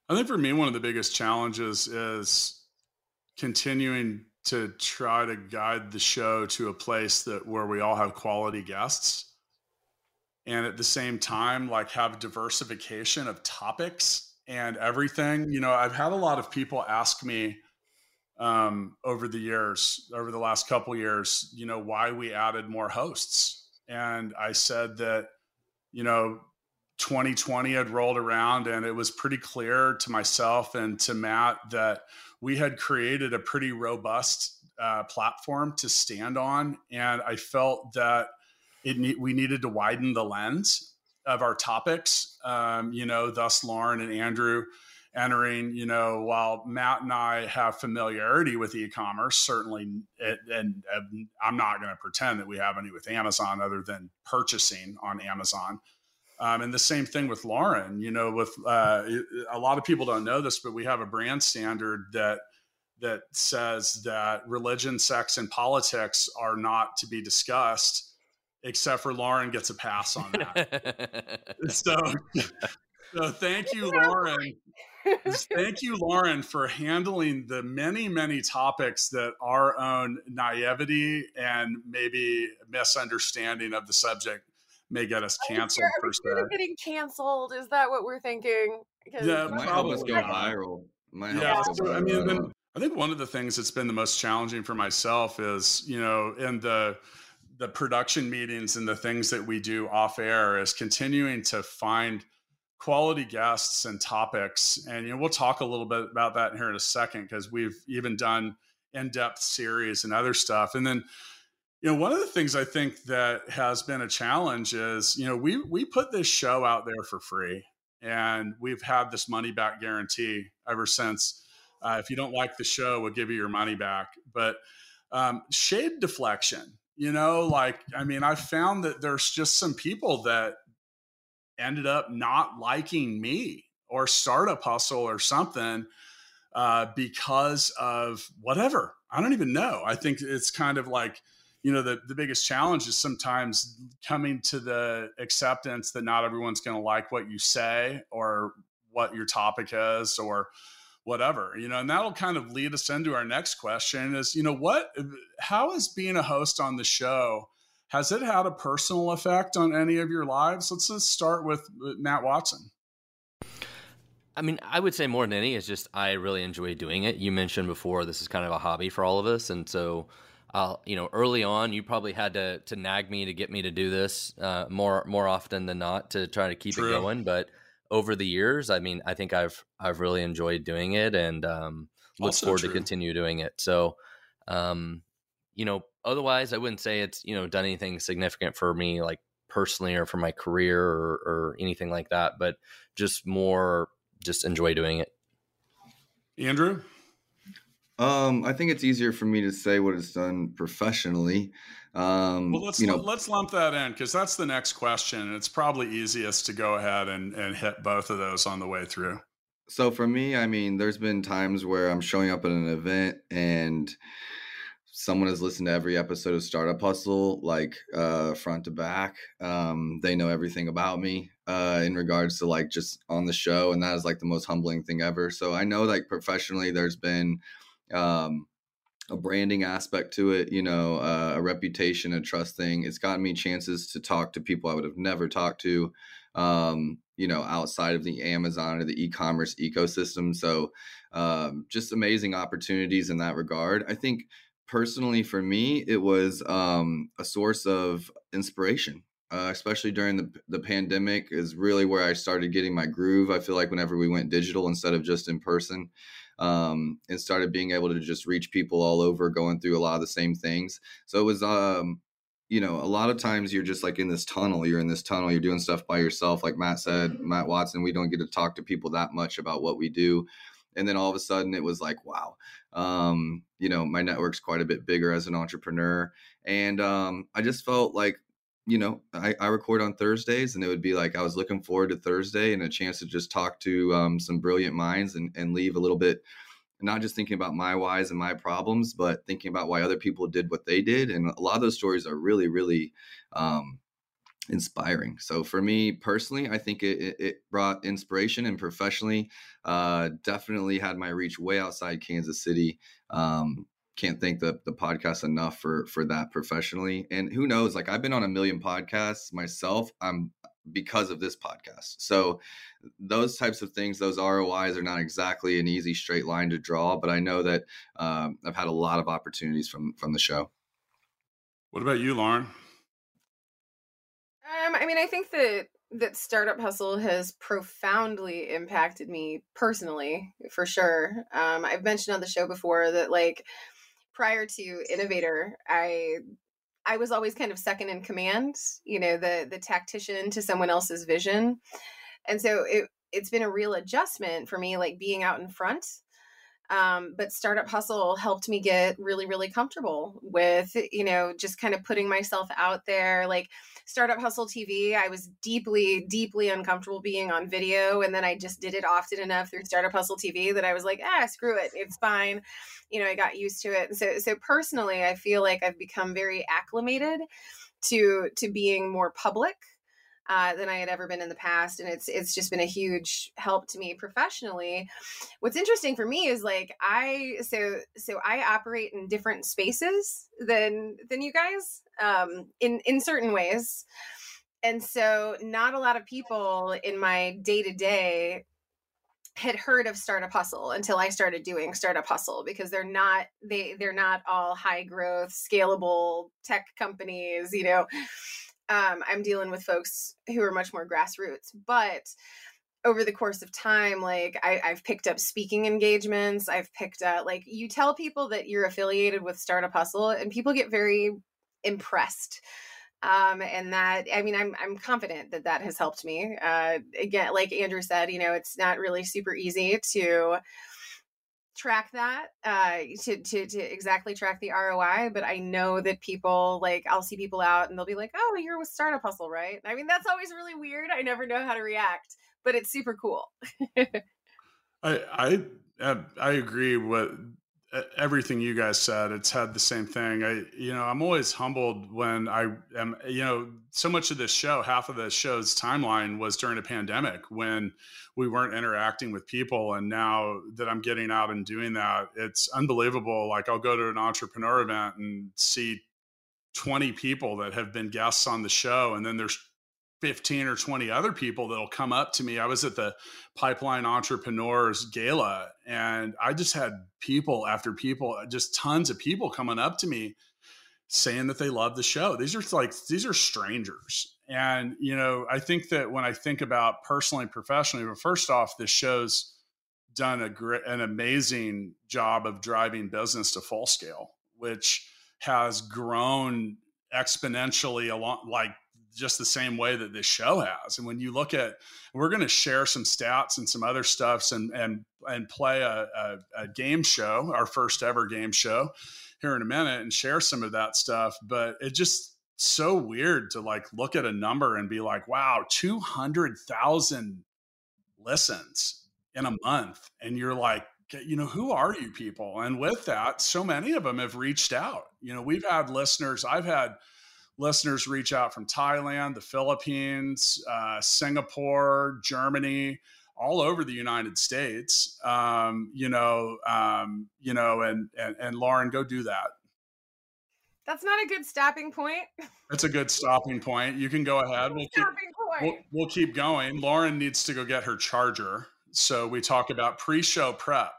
I think for me, one of the biggest challenges is continuing to try to guide the show to a place that where we all have quality guests and at the same time like have diversification of topics and everything. You know, I've had a lot of people ask me um, over the years, over the last couple years, you know, why we added more hosts. And I said that, you know, 2020 had rolled around and it was pretty clear to myself and to Matt that we had created a pretty robust uh, platform to stand on. And I felt that it ne- we needed to widen the lens of our topics. Um, you know, thus Lauren and Andrew entering. You know, while Matt and I have familiarity with e-commerce, certainly, it, and, I'm not going to pretend that we have any with Amazon other than purchasing on Amazon. Um, and the same thing with Lauren. You know, with uh, a lot of people don't know this, but we have a brand standard that that says that religion, sex, and politics are not to be discussed except for Lauren gets a pass on that. so, so thank you, Lauren. thank you, Lauren, for handling the many, many topics that our own naivety and maybe misunderstanding of the subject may get us canceled.
Are we getting canceled? Is that what we're thinking?
Yeah, might help us go viral. Might yeah,
so, I mean, I think one of the things that's been the most challenging for myself is, you know, in the the production meetings and the things that we do off air is continuing to find quality guests and topics. And you know we'll talk a little bit about that here in a second because we've even done in-depth series and other stuff. And then you know one of the things i think that has been a challenge is you know we we put this show out there for free and we've had this money back guarantee ever since. Uh, if you don't like the show we'll give you your money back. But um, shade deflection you know, like, I mean, I found that there's just some people that ended up not liking me or startup hustle or something uh, because of whatever. I don't even know. I think it's kind of like, you know, the, the biggest challenge is sometimes coming to the acceptance that not everyone's going to like what you say or what your topic is or whatever you know and that'll kind of lead us into our next question is you know what how is being a host on the show has it had a personal effect on any of your lives let's just start with matt watson
I mean, I would say more than any is just I really enjoy doing it. You mentioned before this is kind of a hobby for all of us, and so, uh, you know, early on you probably had to to nag me to get me to do this uh, more more often than not to try to keep True. it going. But over the years, I mean, I think I've I've really enjoyed doing it and um, look also forward true. to continue doing it. So, um, you know, otherwise, I wouldn't say it's you know done anything significant for me, like personally or for my career or, or anything like that. But just more, just enjoy doing it.
Andrew.
Um, I think it's easier for me to say what it's done professionally. Um,
well, let's you know, let's lump that in because that's the next question, and it's probably easiest to go ahead and, and hit both of those on the way through.
So for me, I mean, there's been times where I'm showing up at an event and someone has listened to every episode of Startup Hustle, like uh, front to back. Um, they know everything about me uh, in regards to like just on the show, and that is like the most humbling thing ever. So I know like professionally, there's been um, a branding aspect to it, you know, uh, a reputation, a trust thing. It's gotten me chances to talk to people I would have never talked to, um, you know, outside of the Amazon or the e-commerce ecosystem. So, um, just amazing opportunities in that regard. I think personally for me, it was um, a source of inspiration. Uh, especially during the the pandemic, is really where I started getting my groove. I feel like whenever we went digital instead of just in person, um, and started being able to just reach people all over going through a lot of the same things. So it was, um, you know, a lot of times you're just like in this tunnel. You're in this tunnel. You're doing stuff by yourself. Like Matt said, Matt Watson, we don't get to talk to people that much about what we do. And then all of a sudden it was like, wow, um, you know, my network's quite a bit bigger as an entrepreneur. And um, I just felt like you know, I, I, record on Thursdays, and it would be like I was looking forward to Thursday and a chance to just talk to um, some brilliant minds and, and leave a little bit, not just thinking about my whys and my problems, but thinking about why other people did what they did. And a lot of those stories are really, really um, inspiring. So for me personally, I think it, it brought inspiration, and professionally, uh, definitely had my reach way outside Kansas City. Um, can't thank the the podcast enough for for that professionally. And who knows? Like I've been on a million podcasts myself. I'm because of this podcast. So those types of things, those ROIs are not exactly an easy straight line to draw, but I know that um, I've had a lot of opportunities from from the show.
What about you, Lauren?
Um, I mean, I think that that startup hustle has profoundly impacted me personally, for sure. Um, I've mentioned on the show before that like prior to InnovateHer, I I was always kind of second in command, you know, the the tactician to someone else's vision. And so it it's been a real adjustment for me like being out in front um, but startup hustle helped me get really really comfortable with you know just kind of putting myself out there. Like startup hustle tv i was deeply deeply uncomfortable being on video and then i just did it often enough through startup hustle tv that i was like ah screw it it's fine. You know i got used to it. So so personally i feel like i've become very acclimated to to being more public uh, than I had ever been in the past, and it's it's just been a huge help to me professionally. What's interesting for me is like I so so I operate in different spaces than than you guys um, in in certain ways, and so not a lot of people in my day to day had heard of startup hustle until i started doing startup hustle because they're not they they're not all high growth scalable tech companies you know um, I'm dealing with folks who are much more grassroots. But over the course of time, like I, I've picked up speaking engagements. I've picked up like you tell people that you're affiliated with Startup Hustle, and people get very impressed. Um, and that I mean, I'm I'm confident that that has helped me. Uh, again, like Andrew said, you know, it's not really super easy to track that uh, to, to to exactly track the ROI, but I know that people like I'll see people out and they'll be like, "Oh, you're with Startup Hustle, right?" I mean, that's always really weird. I never know how to react, but it's super cool.
I I I agree with everything you guys said. It's had the same thing. I you know I'm always humbled when I am you know so much of this show, half of the show's timeline was during a pandemic when we weren't interacting with people. And now that I'm getting out and doing that, it's unbelievable. Like I'll go to an entrepreneur event and see 20 people that have been guests on the show. And then there's 15 or 20 other people that'll come up to me. I was at the Pipeline Entrepreneurs Gala and I just had people after people, just tons of people coming up to me saying that they love the show. These are like these are strangers. And you know, I think that when I think about personally and professionally, but first off, this show's done a great an amazing job of driving business to full scale, which has grown exponentially along like just the same way that this show has. And when you look at, we're going to share some stats and some other stuffs and and and play a, a, a game show, our first ever game show here in a minute and share some of that stuff. But it just so weird to like look at a number and be like, wow, 200,000 listens in a month. And you're like, you know, who are you people? And with that, so many of them have reached out. You know, we've had listeners, I've had listeners reach out from Thailand, the Philippines, uh, Singapore, Germany. all over the United States. Um, you know, um, you know, and, and and Lauren, go do that.
That's not a good stopping point.
It's a good stopping point. You can go ahead. We'll keep, we'll, we'll keep going. Lauren needs to go get her charger. So we talk about pre-show prep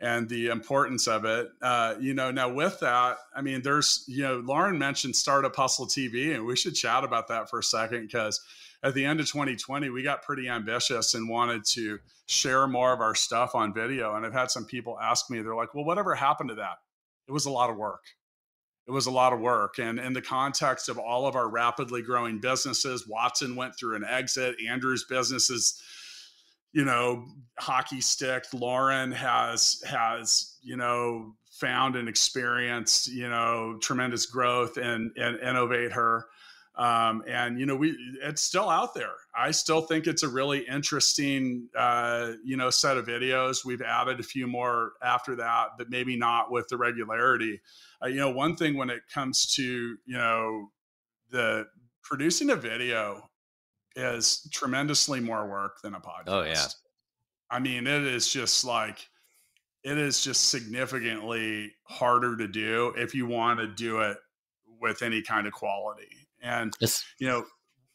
and the importance of it. Uh, you know, now with that, I mean, there's, you know, Lauren mentioned Startup Hustle TV, and we should chat about that for a second because at the end of 2020, we got pretty ambitious and wanted to share more of our stuff on video. And I've had some people ask me, they're like, well, whatever happened to that? It was a lot of work it was a lot of work. And in the context of all of our rapidly growing businesses, Watson went through an exit. Andrew's business is, you know, hockey stick. Lauren has has, you know, found and experienced, you know, tremendous growth and and InnovateHer. Um, and you know, we it's still out there. I still think it's a really interesting, uh, you know, set of videos. We've added a few more after that, but maybe not with the regularity uh, you know, one thing when it comes to, you know, the producing a video is tremendously more work than a podcast.
Oh yeah.
I mean, it is just like it is just significantly harder to do if you want to do it with any kind of quality. And it's, you know,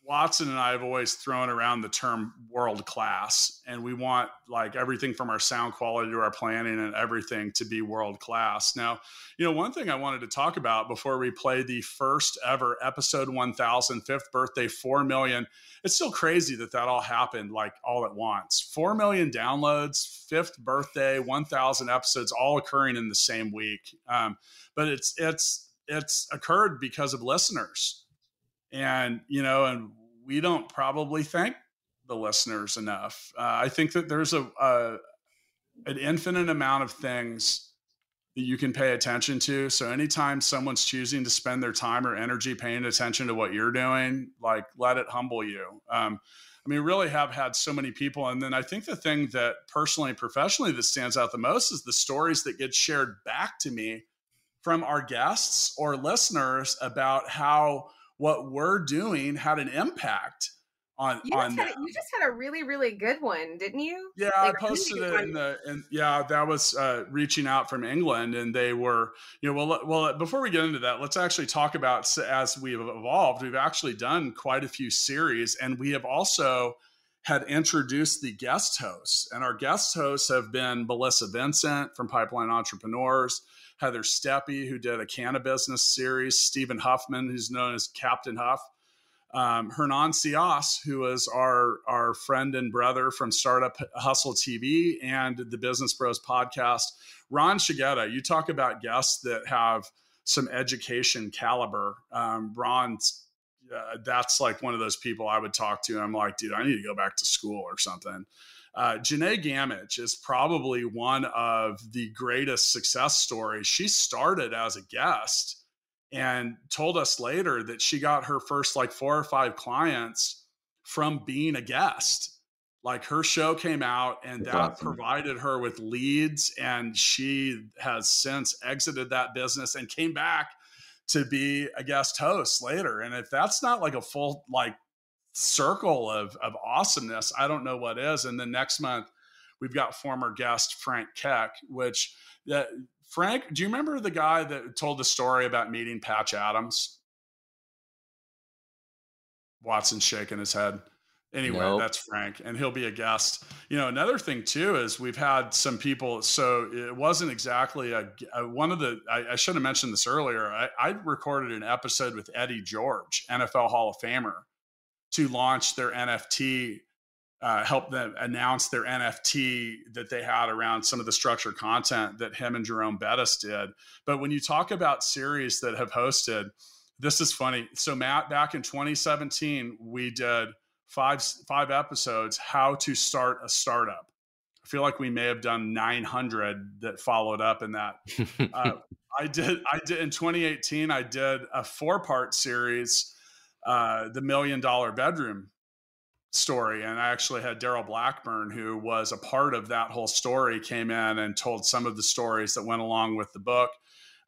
Watson and I have always thrown around the term world class, and we want like everything from our sound quality to our planning and everything to be world class. Now, you know, one thing I wanted to talk about before we play the first ever episode 1000, fifth birthday, 4 million. It's still crazy that that all happened like all at once. 4 million downloads, fifth birthday, 1000 episodes, all occurring in the same week. Um, but it's, it's, it's occurred because of listeners and you know and we don't probably thank the listeners enough. Uh, i think that there's a, a an infinite amount of things that you can pay attention to. So anytime someone's choosing to spend their time or energy paying attention to what you're doing like let it humble you. Um, i mean really have had so many people. And then i think the thing that personally and professionally that stands out the most is the stories that get shared back to me from our guests or listeners about how what we're doing had an impact on
you
on
just, had, you just had a really really good one didn't you?
Yeah like, i posted it in the and yeah that was uh, reaching out from england and they were you know well well before we get into that let's actually talk about as we've evolved we've actually done quite a few series and we have also had introduced the guest hosts and our guest hosts have been melissa vincent from pipeline entrepreneurs Heather Steppe, who did a cannabis business series, Stephen Huffman, who's known as Captain Huff, um, Hernan Cias, who is our, our friend and brother from Startup Hustle TV and the Business Bros podcast, Ron Shigeta. You talk about guests that have some education caliber. Um, Ron's uh, that's like one of those people I would talk to. and I'm like, dude, I need to go back to school or something. Uh, Janae Gamage is probably one of the greatest success stories. She started as a guest and told us later that she got her first like four or five clients from being a guest. Like her show came out and that awesome. provided her with leads, and she has since exited that business and came back to be a guest host later. And if that's not like a full like circle of, of awesomeness. I don't know what is. And then next month, we've got former guest Frank Keck, which uh, Frank, do you remember the guy that told the story about meeting Patch Adams? Watson shaking his head. Anyway, nope. that's Frank, and he'll be a guest. You know, another thing too is we've had some people. So it wasn't exactly a, a one of the. I, I, should have mentioned this earlier. I, I recorded an episode with Eddie George, NFL Hall of Famer, to launch their NFT, uh, help them announce their NFT that they had around some of the structured content that him and Jerome Bettis did. But when you talk about series that have hosted, this is funny. So Matt, back in 2017, we did five five episodes how to start a startup. I feel like we may have done 900 that followed up in that. Uh, I did I did in 2018. I did a four part series uh, the million dollar bedroom story. And I actually had Daryl Blackburn, who was a part of that whole story, came in and told some of the stories that went along with the book.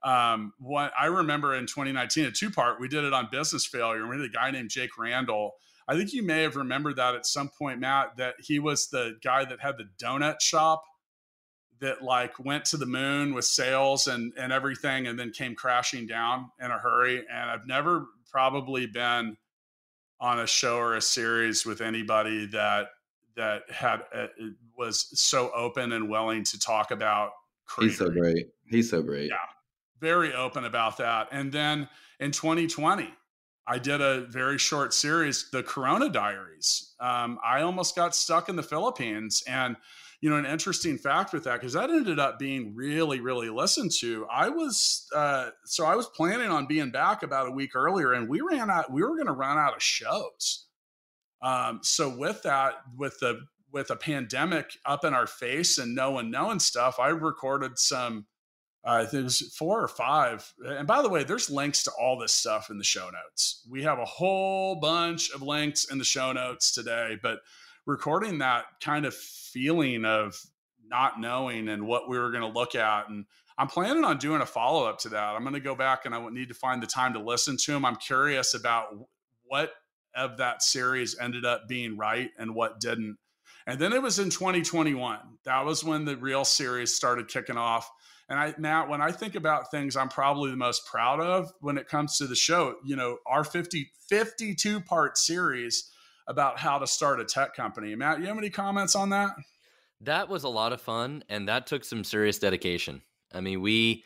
Um, what I remember in 2019, a two part, we did it on business failure. We had a guy named Jake Randall. I think you may have remembered that at some point, Matt, that he was the guy that had the donut shop that like went to the moon with sales and and everything and then came crashing down in a hurry and i've never probably been on a show or a series with anybody that that had uh, was so open and willing to talk about
he's so great. He's so great.
Yeah. Very open about that. And then in 2020 i did a very short series the corona diaries. Um, i almost got stuck in the philippines and you know, an interesting fact with that because that ended up being really, really listened to. I was uh, so I was planning on being back about a week earlier, and we ran out. We were going to run out of shows. Um, so with that, with the with a pandemic up in our face and no one knowing stuff, I recorded some. Uh, it was four or five. And by the way, there's links to all this stuff in the show notes. We have a whole bunch of links in the show notes today, but recording that kind of feeling of not knowing and what we were going to look at. And I'm planning on doing a follow up to that. I'm going to go back and I need to find the time to listen to them. I'm curious about what of that series ended up being right and what didn't. And then it was in 2021. That was when the real series started kicking off. And I, Matt, when I think about things I'm probably the most proud of when it comes to the show, you know, our 50, 52 part series about how to start a tech company. Matt, you have any comments on that?
That was a lot of fun and that took some serious dedication. I mean, we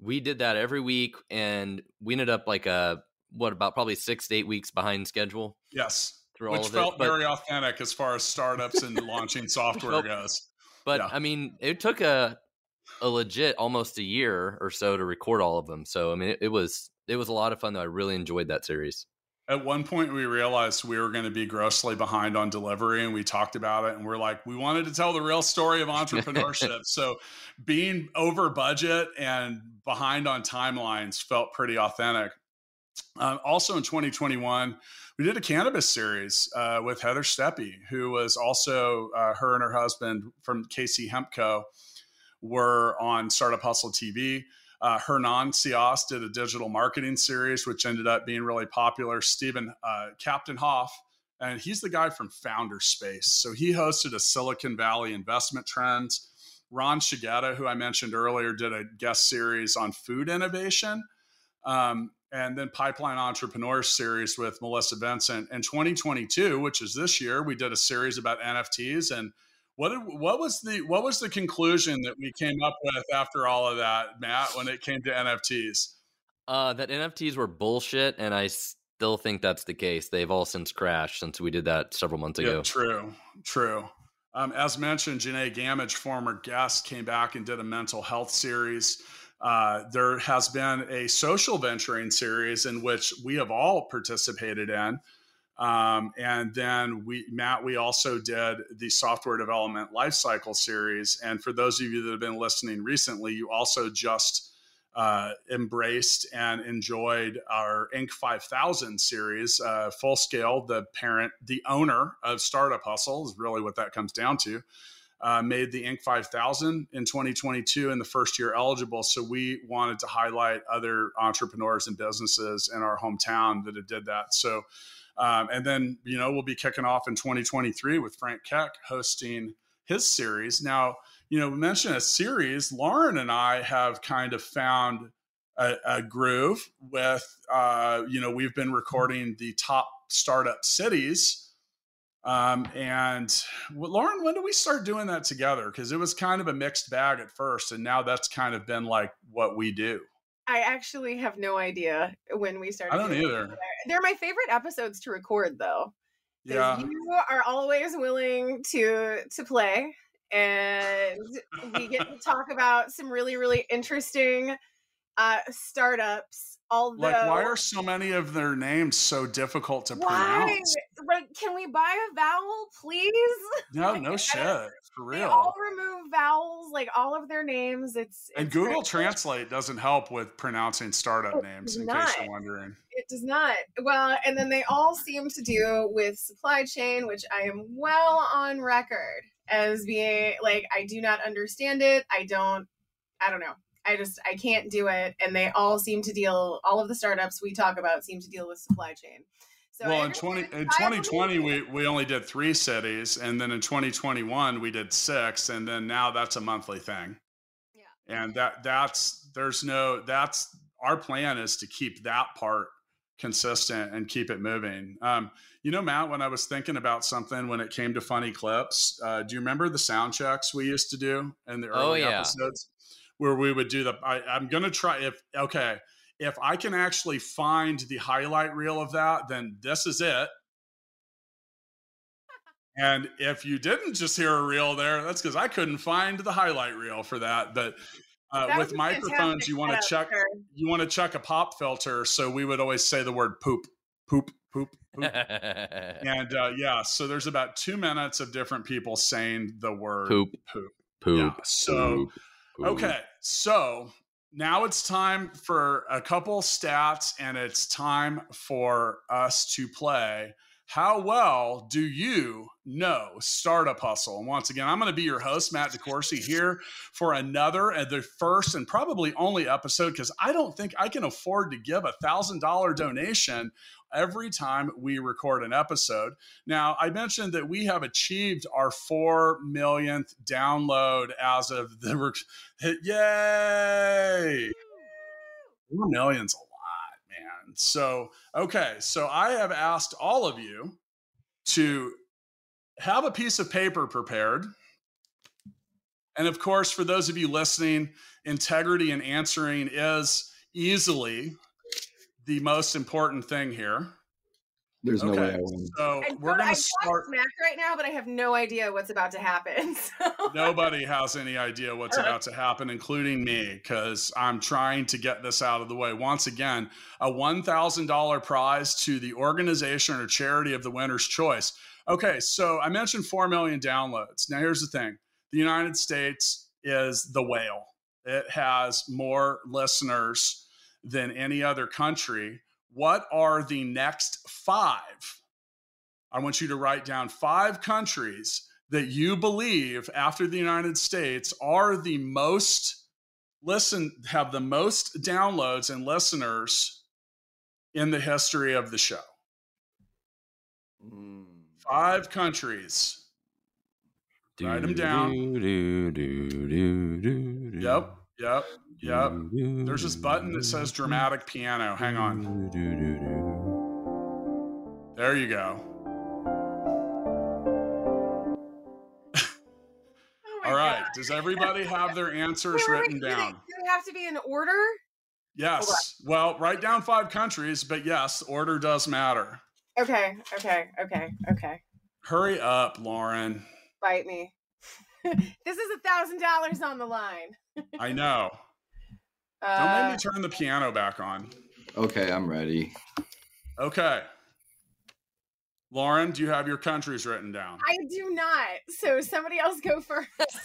we did that every week and we ended up like a what about probably 6 to 8 weeks behind schedule.
Yes. Through Which all of felt it. But, very authentic as far as startups and launching software goes.
But yeah. I mean, it took a a legit almost a year or so to record all of them. So I mean, it, it was it was a lot of fun though. I really enjoyed that series
at one point we realized we were going to be grossly behind on delivery and we talked about it and we're like we wanted to tell the real story of entrepreneurship. So being over budget and behind on timelines felt pretty authentic. Um, also in 2021 we did a cannabis series uh, with heather steppe who was also uh, her and her husband from kc hempco were on startup hustle tv uh, Hernan Cias did a digital marketing series, which ended up being really popular. Stephen uh, Captain Huff, and he's the guy from Founder Space. So he hosted a Silicon Valley investment trends. Ron Shigeta, who I mentioned earlier, did a guest series on food innovation. Um, and then Pipeline Entrepreneurs series with Melissa Vincent. In 2022, which is this year, we did a series about NFTs and what did, what was the what was the conclusion that we came up with after all of that, Matt, when it came to NFTs?
Uh, that NFTs were bullshit, and I still think that's the case. They've all since crashed since we did that several months ago.
Yeah, true, true. Um, as mentioned, Janae Gamage, former guest, came back and did a mental health series. Uh, there has been a social venturing series in which we have all participated in. Um, and then we, Matt, we also did the software development lifecycle series. And for those of you that have been listening recently, you also just uh, embraced and enjoyed our Inc. 5000 series, uh, full scale. The parent, the owner of Startup Hustle is really what that comes down to. Uh, made the Inc. 5000 in 2022 in the first year eligible. So we wanted to highlight other entrepreneurs and businesses in our hometown that have did that. So um, and then, you know, we'll be kicking off in 2023 with Frank Keck hosting his series. Now, you know, we mentioned a series. Lauren and I have kind of found a, a groove with, uh, you know, we've been recording the top startup cities. Um, and Lauren, when did we start doing that together? Because it was kind of a mixed bag at first, and now that's kind of been like what we do.
I actually have no idea when we started.
I don't either.
They're my favorite episodes to record, though.
Yeah,
you are always willing to to play, and we get to talk about some really really interesting uh, startups. Although,
like, why are so many of their names so difficult to why? pronounce?
Like, can we buy a vowel, please?
No, like, no shit, for real. They
all remove vowels, like all of their names. It's,
and Google Translate doesn't help with pronouncing startup it names. In not. case you're wondering,
it does not. Well, and then they all seem to do with supply chain, which I am well on record as being like I do not understand it. I don't. I don't know. I just I can't do it. And they all seem to deal all of the startups we talk about seem to deal with supply chain. So
well, in twenty in twenty twenty, we we only did three cities, and then in twenty twenty one, we did six, and then now that's a monthly thing.
Yeah.
And that that's there's no that's our plan is to keep that part consistent and keep it moving. Um, you know, Matt, when I was thinking about something when it came to funny clips, uh, do you remember the sound checks we used to do in the
Oh,
early
yeah.
episodes where we would do the? I, I'm gonna try if okay if I can actually find the highlight reel of that, then this is it. And if you didn't just hear a reel there, that's because I couldn't find the highlight reel for that. But uh,
That
with
was a
microphones, you want to check
sir.
you want to check a pop filter. So we would always say the word poop, poop, poop, poop. and uh, yeah, so there's about two minutes of different people saying the word
Poop.
poop.
Poop.
Yeah, so-
poop,
Okay, so now it's time for a couple stats, and it's time for us to play. How well do you know Startup Hustle? And once again, I'm going to be your host, Matt DeCoursey, here for another and the first and probably only episode because I don't think I can afford to give a thousand dollar donation every time we record an episode. Now, I mentioned that we have achieved our 4 millionth download as of the rec- yay! 4 million's a lot, man. So, okay, so I have asked all of you to have a piece of paper prepared. And of course, for those of you listening, integrity in answering is easily the most important thing here.
There's no way
Okay,
I win.
so
I'm
we're
so-
going
I'm
to start.
smacked right now, but I have no idea what's about to happen. So.
Nobody has any idea what's about to happen, including me, because I'm trying to get this out of the way. Once again, a $1,000 prize to the organization or charity of the winner's choice. Okay, so I mentioned 4 million downloads. Now, here's the thing the United States is the whale, it has more listeners than any other country. What are the next five? I want you to write down five countries that you believe after the United States are the most listen have the most downloads and listeners in the history of the show.
Mm.
Five countries. Write 'em down.
Do, do, do, do, do,
Yep, yep, yep. There's this button that says dramatic piano. Hang on. There you go.
Oh
All right.
God.
Does everybody have their answers
Wait,
written
wait, do they-
down?
Do they have to be in order?
Yes. Well, write down five countries, but yes, order does matter.
Okay, okay, okay, okay.
Hurry up, Lauren.
Bite me. this is a thousand dollars on the line.
I know. Don't
Uh,
make me turn the piano back on.
Okay, I'm ready.
Okay. Lauren, do you have your countries written down?
I do not. So somebody else go first.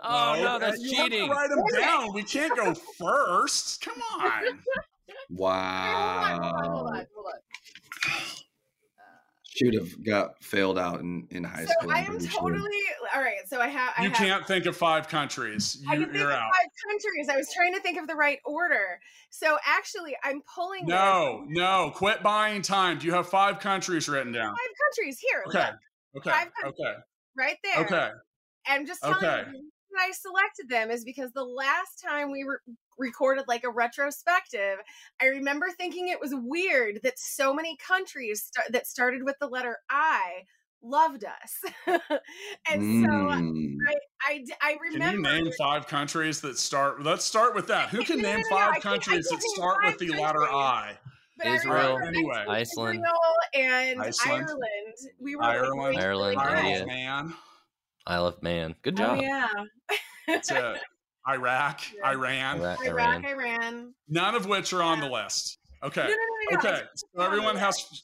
oh no, that's
you have to
cheating.
write them down. We can't go first. Come on.
Hold on,
Wow.
hold on, hold on, hold on.
Should have got failed out in, in high
So
school.
I
I'm
am
pretty sure.
totally all right. So I have. I
You
have,
can't think of five countries.
I
You,
can think
you're
of
out.
five countries. I was trying to think of the right order. So actually, I'm pulling this-
No, no. Quit buying time. Do you have five countries written down?
five countries here.
Okay.
look,
Okay.
Five countries.
Okay.
right there.
Okay.
I'm just telling
Okay.
you, the reason I selected them is because the last time we re- recorded like a retrospective, I remember thinking it was weird that so many countries sta- that started with the letter I loved us, and so
Mm.
I d- I
Can
remember.
you name five countries that start? Let's start with that. Who can
No, no,
name
no, no,
five
can't-
countries that start with the letter. I?
but
Israel,
Anyway.
Iceland.
Israel and
Iceland.
Ireland. We were
Ireland.
like,
Ireland,
really
Isle
India.
of Man.
Isle of Man. Good
Oh
job.
yeah.
That's it. Iraq,
Yeah.
Iran.
Iraq,
Iraq,
Iran.
Iran.
None of which are on the list. Okay.
No, no, no, no,
Okay.
it's
So
on the
everyone has,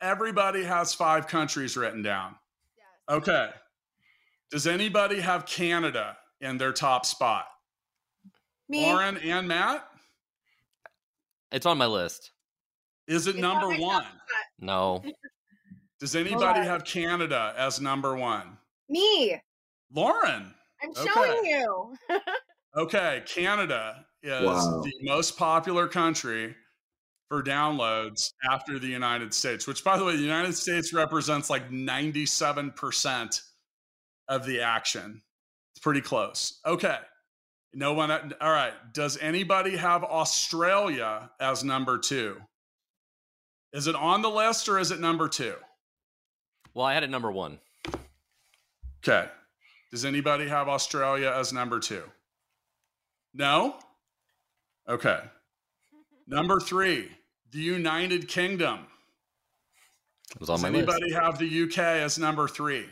everybody has five countries written down.
Yes.
Okay. Does anybody have Canada in their top spot?
Me.
Lauren and Matt?
It's on my list.
Is it
It's
number
on
one?
No.
Does anybody have Canada as number one?
Me.
Lauren.
I'm
Okay.
showing you.
Okay, Canada is
Wow.
the most popular country for downloads after the United States, which, by the way, the United States represents like 97% of the action. It's pretty close. Okay. No one. Uh, all right. Does anybody have Australia as number two? Is it on the list or is it number two?
Well, I had it number one.
Okay. Does anybody have Australia as number two? No? Okay. Number three, the United Kingdom.
It was on
Does
my
anybody
list.
have the UK as number three?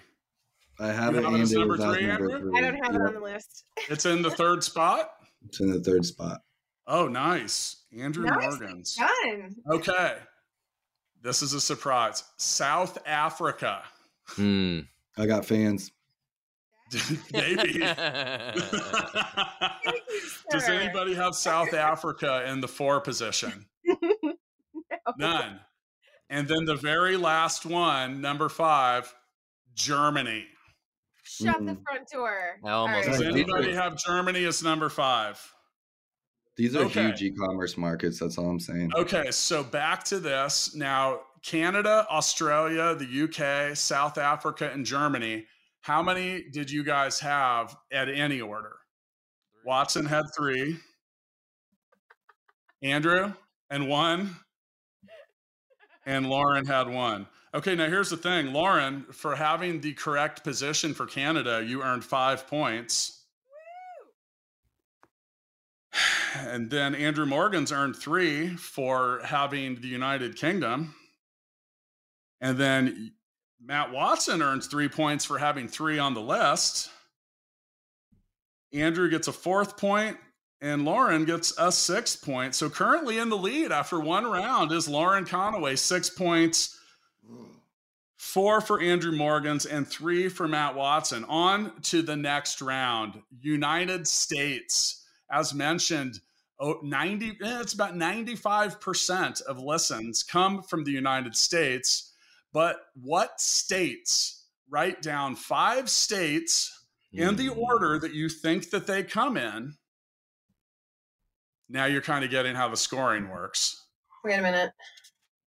I have
You
it.
have it
and
as number
was as
three, Andrew?
I don't have it on the list.
It's in the third spot.
It's in the third spot.
Oh, nice. Andrew
Nicely
Morgans.
Done.
Okay. This is a surprise. South Africa.
Hmm.
I got fans.
Maybe. Does anybody have South Africa in the four position?
No.
None. And then the very last one, number five, Germany.
Shut the
Mm.
front door.
I almost
Does
Right.
anybody have Germany as number five?
These are
Okay.
huge e-commerce markets. That's all I'm saying.
Okay, so back to this. Now, Canada, Australia, the UK, South Africa, and Germany. How many did you guys have at any order? Watson had three. Andrew and one. And Lauren had one. Okay, now here's the thing. Lauren, for having the correct position for Canada, you earned five points. And then Andrew Morgans earned three for having the United Kingdom. And then Matt Watson earns three points for having three on the list. Andrew gets a fourth point, and Lauren gets a sixth point. So currently in the lead after one round is Lauren Conaway, six points, four for Andrew Morgans, and three for Matt Watson. On to the next round United States. As mentioned, oh, 90, eh, it's about 95% of listens come from the United States. But what states? Write down five states in the
Hmm.
order that you think that they come in. Now you're kind of getting how the scoring works.
Wait a minute.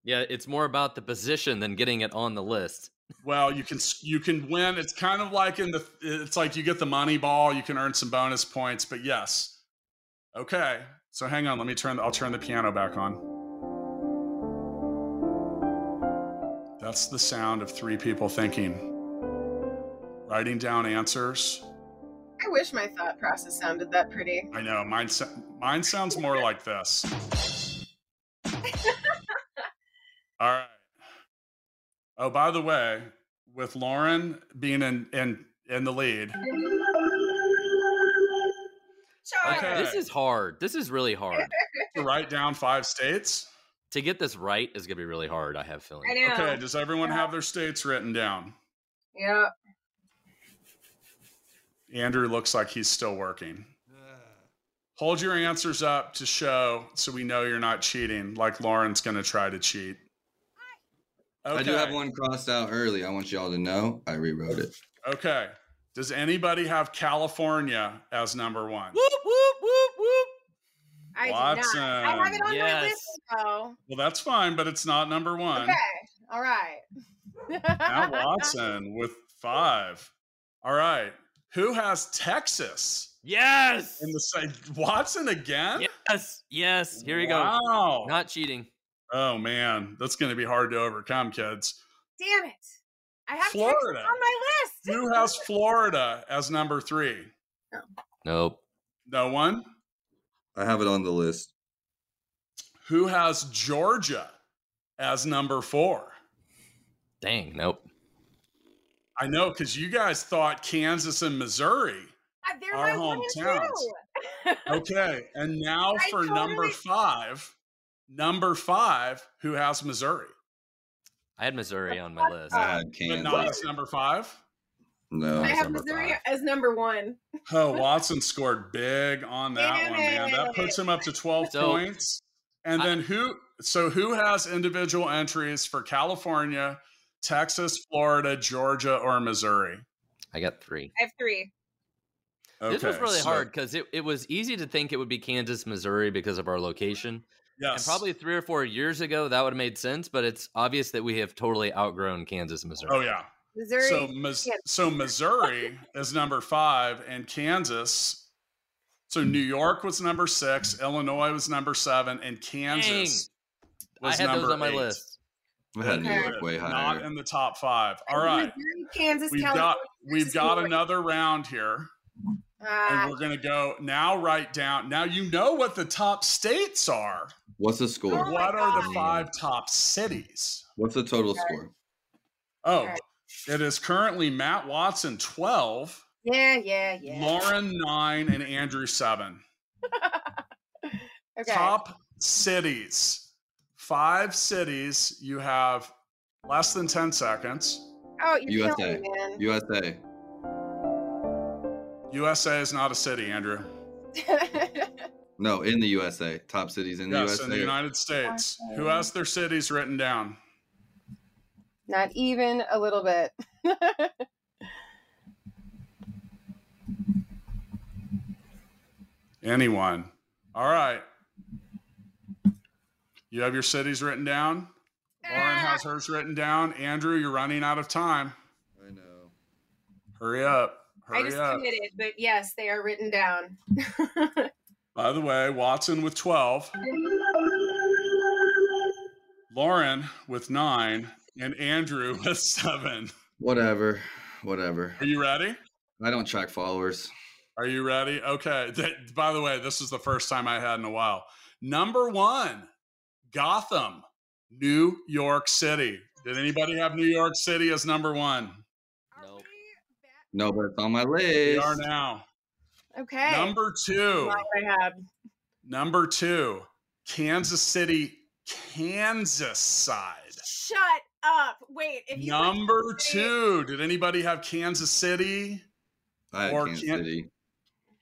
Yeah, it's more about the position than getting it on the list.
Well, you can you can win. It's kind of like in the it's like you get the money ball, you can earn some bonus points, but yes. Okay. So hang on, let me turn I'll turn the piano back on. That's the sound of three people thinking. Writing down answers.
I wish my thought process sounded that pretty.
I know mine mine sounds more like this. All right. Oh, by the way, with Lauren being in in in the lead, Okay.
This is hard. This is really hard.
to write down five states.
To get this right is gonna be really hard. I have a feeling.
I know.
Okay, does everyone have their states written down?
Yeah.
Andrew looks like he's still working. Hold your answers up to show so we know you're not cheating, like Lauren's going to try to cheat. Okay.
I do have one crossed out early. I want y'all to know. I rewrote it.
Okay. Does anybody have California as number one?
Whoop whoop.
I do
Watson.
not. I have it on my
Yes.
list though.
Well, that's fine, but it's not number one.
Okay. All right.
Matt Watson with five. All right. Who has Texas
Yes.
in the same? Watson again?
Yes. Yes. Here we go.
Wow.
Not cheating.
Oh man, that's going to be hard to overcome, kids.
Damn it. I have
Florida.
Texas on my list.
Who has Florida as number three? No.
Nope.
No one.
I have it on the list.
Who has Georgia as number four?
Dang. Nope.
I know because you guys thought Kansas and Missouri.
Uh, They're
Our
my
hometowns. Okay, and now
I
for number five. Number five, who has Missouri?
I had Missouri on my list.
I had
But
Kansas.
not as number five.
No,
I have Missouri
five.
as number one.
Oh, Watson scored big on that
Damn
one, man. That puts him up to 12
So-
points. And
I-
then who so who has individual entries for California, Texas, Florida, Georgia, or Missouri?
I got three.
I have three.
this was really
so-
hard because it, it was easy to think it would be Kansas, Missouri because of our location.
Yes.
And probably three or four years ago, that would have made sense, but it's obvious that we have totally outgrown Kansas Missouri.
Oh yeah.
Missouri.
So, Mis- so Missouri is number five, and Kansas. So New York was number six, Illinois was number seven, and Kansas
I
was
had those
number
on my
eight.
list.
I had New York way
Not in the top five. All
I mean,
right,
Missouri, Kansas,
we've
California.
got we've got another round here,
Ah,
and we're gonna go now. Write down now. You know what the top states are.
What's the score?
Oh my
what are the five top cities?
What's the total score?
Oh,
Alright.
It is currently Matt Watson twelve,
yeah, yeah, yeah.
Lauren nine, and Andrew seven.
okay.
Top cities. Five cities. You have less than 10 seconds.
Oh, you're
USA.
me, man.
USA.
USA is not a city, Andrew.
No, in the USA. Top cities in the
yes,
USA.
in the United States. Who has their cities written down?
Not even a little bit.
Anyone. All right. You have your cities written down? Lauren ah. has hers written down. Andrew, you're running out of time.
I know.
Hurry up. Hurry I
just
up.
committed, but yes, they are written down.
By the way, Watson with 12, Lauren with nine, and Andrew with seven.
Whatever. Whatever.
Are you ready?
I don't track followers.
Are you ready? Okay. Th- by the way, this is the first time I had in a while. Number one, Gotham, New York City. Did anybody have New York City as number one?
Nope.
No, but it's on my list.
We
list.
are now.
Okay.
Number two,
I had.
number two, Kansas City, Kansas side.
Shut up. Wait, if you
Number
City-
two, did anybody have Kansas City?
I had
Or
Kansas
can't-
City.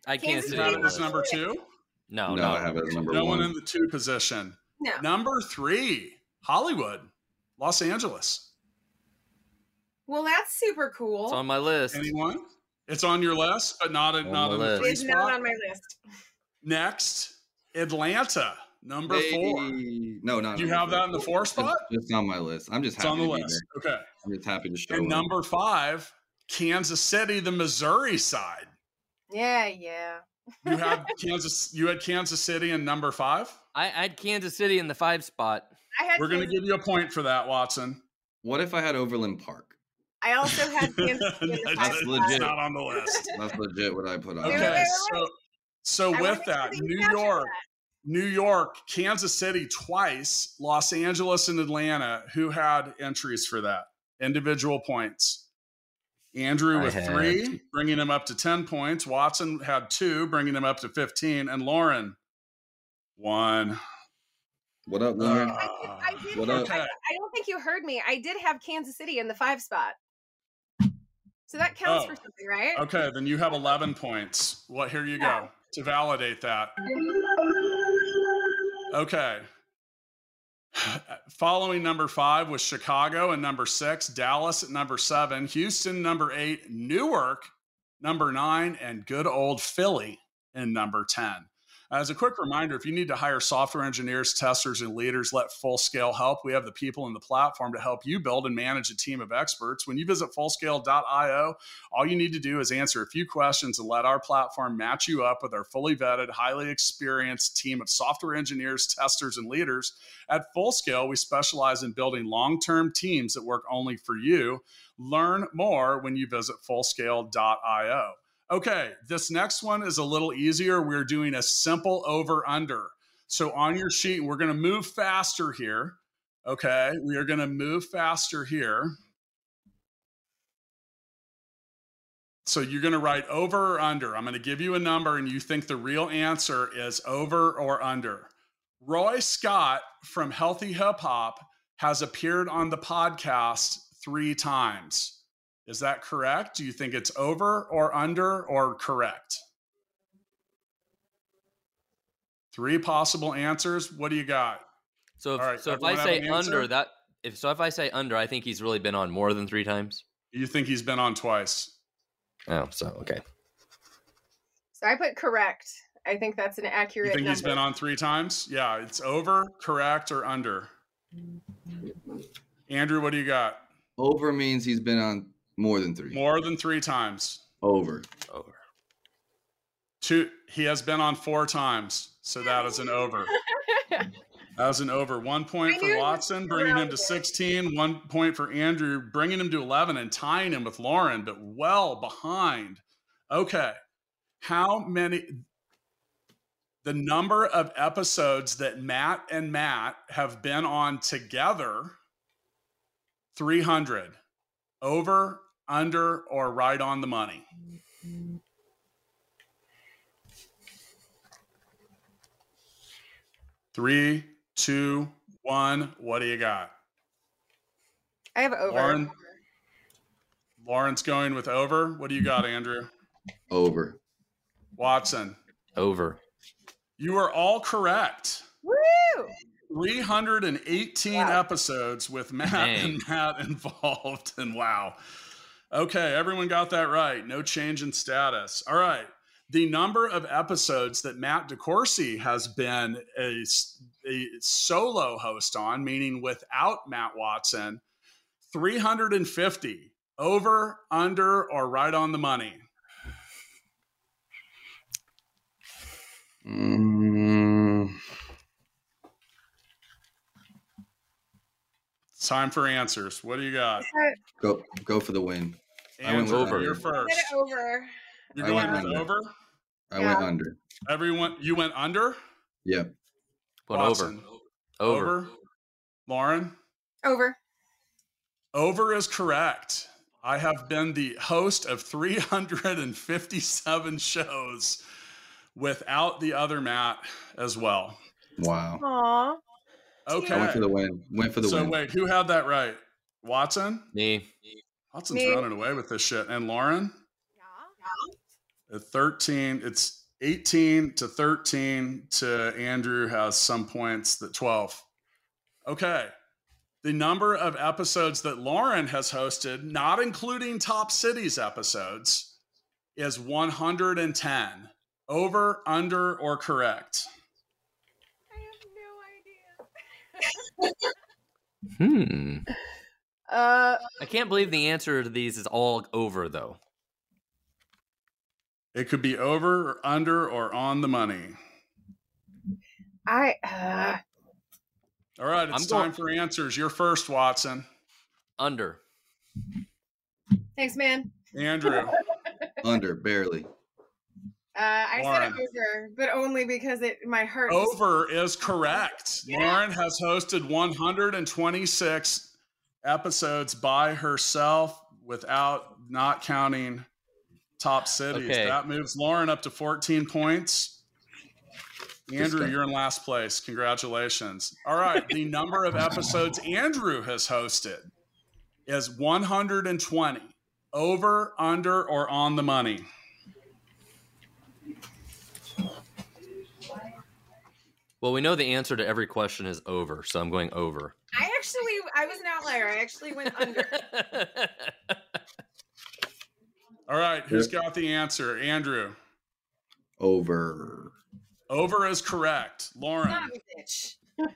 I can't
Kansas
see
You
City
had it
it.
as number two?
No,
no,
no.
I have it as number
No
one.
one in the two position.
No.
Number three, Hollywood, Los Angeles.
Well, that's super cool.
It's on my list.
Anyone? It's on your list, but not in,
On
not
the
in the
list.
three
it's
spot.
not on my list.
Next, Atlanta, number four.
No, not
Do you
number
have that in the four
It's,
spot?
it's on my list. I'm just
It's
happy
on the
to be
list.
there.
Okay.
I'm just happy to show
And
up.
number five, Kansas City, the Missouri side.
Yeah, yeah.
You had Kansas. You had Kansas City in number five.
I, I had Kansas City in the five spot.
I had
We're going to give you a point for that, Watson.
What if I had Overland Park?
I also had Kansas City
That's
That's legit.
not on the list.
That's legit what I put on.
Wait,
Okay,
wait, wait,
so so
I
with that, New York,
that.
New York, Kansas City twice, Los Angeles and Atlanta. Who had entries for that? Individual points. Andrew with
had-
three, bringing him up to 10 points. Watson had two, bringing him up to 15. And Lauren, one.
What up, Lauren?
Uh,
I did, I did
What
have,
up?
I, I don't think you heard me. I did have Kansas City in the five spot. So that counts
Oh.
for something, right?
Okay, then you have 11 points. What? Here you go to validate that. Okay. Following number five was Chicago and number six, Dallas at number seven, Houston number eight, Newark number nine, and good old Philly in number 10. As a quick reminder, if you need to hire software engineers, testers, and leaders, let Full Scale help. We have the people in the platform to help you build and manage a team of experts. When you visit fullscale.io, all you need to do is answer a few questions and let our platform match you up with our fully vetted, highly experienced team of software engineers, testers, and leaders. At Fullscale, we specialize in building long term teams that work only for you. Learn more when you visit fullscale.io. Okay, this next one is a little easier. We're doing a simple over under. So on your sheet, we're going to move faster here. Okay, we are going to move faster here. So you're going to write over or under. I'm going to give you a number and you think the real answer is over or under. Roy Scott from Healthy Hip Hop has appeared on the podcast three times. Is that correct? Do you think it's over or under or correct? Three possible answers. What do you got?
So if,
All right,
so if I say
an
under that, if so, if I say under, I think he's really been on more than three times.
You think he's been on twice?
Oh, so okay.
So I put correct. I think that's an accurate.
You think he's been on three times? Yeah, it's over, correct, or under. Andrew, what do you got?
Over means he's been on more than three.
More than three times.
Over.
Over.
Two. He has been on four times, so that is an over. That was an over. One point for
knew it was
Watson, bringing him to 16. One point for Andrew, bringing him to 11 and tying him with Lauren, but well behind. Okay. How many? The number of episodes that Matt and Matt have been on together 300. Over, under, or right on the money? Three, two, one. What do you got?
I have over.
Lauren? Lauren's going with over. What do you got, Andrew?
Over.
Watson.
Over.
You are all correct.
Woo!
318
Wow.
episodes with Matt
Dang.
and Matt involved. And wow. Okay, everyone got that right. No change in status. All right. The number of episodes that Matt DeCoursey has been a solo host on, meaning without Matt Watson, 350. Over, under, or right on the money?
Mm,
time for answers. What do you got?
go go for the win. I went
over.
with
you're first.
I'm gonna over.
You're
I
going
went
with
under.
over?
I
Yeah.
went under.
Everyone, you went under?
Yep.
Went over.
Watson.
Over.
Lauren?
Over.
Over is correct. I have been the host of 357 shows without the other Matt as well.
Wow.
Aw.
I went
Okay.
for the win. Went for the
So
win.
wait, who had that right? Watson?
Me.
Watson's
Me.
running away with this shit. And Lauren?
Yeah.
At 13, it's 18 to 13 to Andrew has some points that 12. Okay. The number of episodes that Lauren has hosted, not including Top Cities episodes, is 110. Over, under, or correct?
I have no idea.
Hmm.
Uh,
I can't believe the answer to these is all over though.
It could be over, or under, or on the money.
I. Uh,
All right, it's
I'm
time
going-
for answers. You're first, Watson.
Under.
thanks, man.
Andrew.
Under barely.
Uh, I
Lauren.
said over, but only because it my heart.
Over is correct. Lauren has hosted 126 episodes by herself without not counting top cities.
Okay.
That moves Lauren up to 14 points. Andrew, you're in last place. Congratulations. All right. The number of episodes Andrew has hosted is 120. Over, under, or on the money?
Well, we know the answer to every question is over, so I'm going over.
I actually, I was an outlier. I actually went under.
All right. Who's got the answer? Andrew.
Over.
Over is correct. Lauren.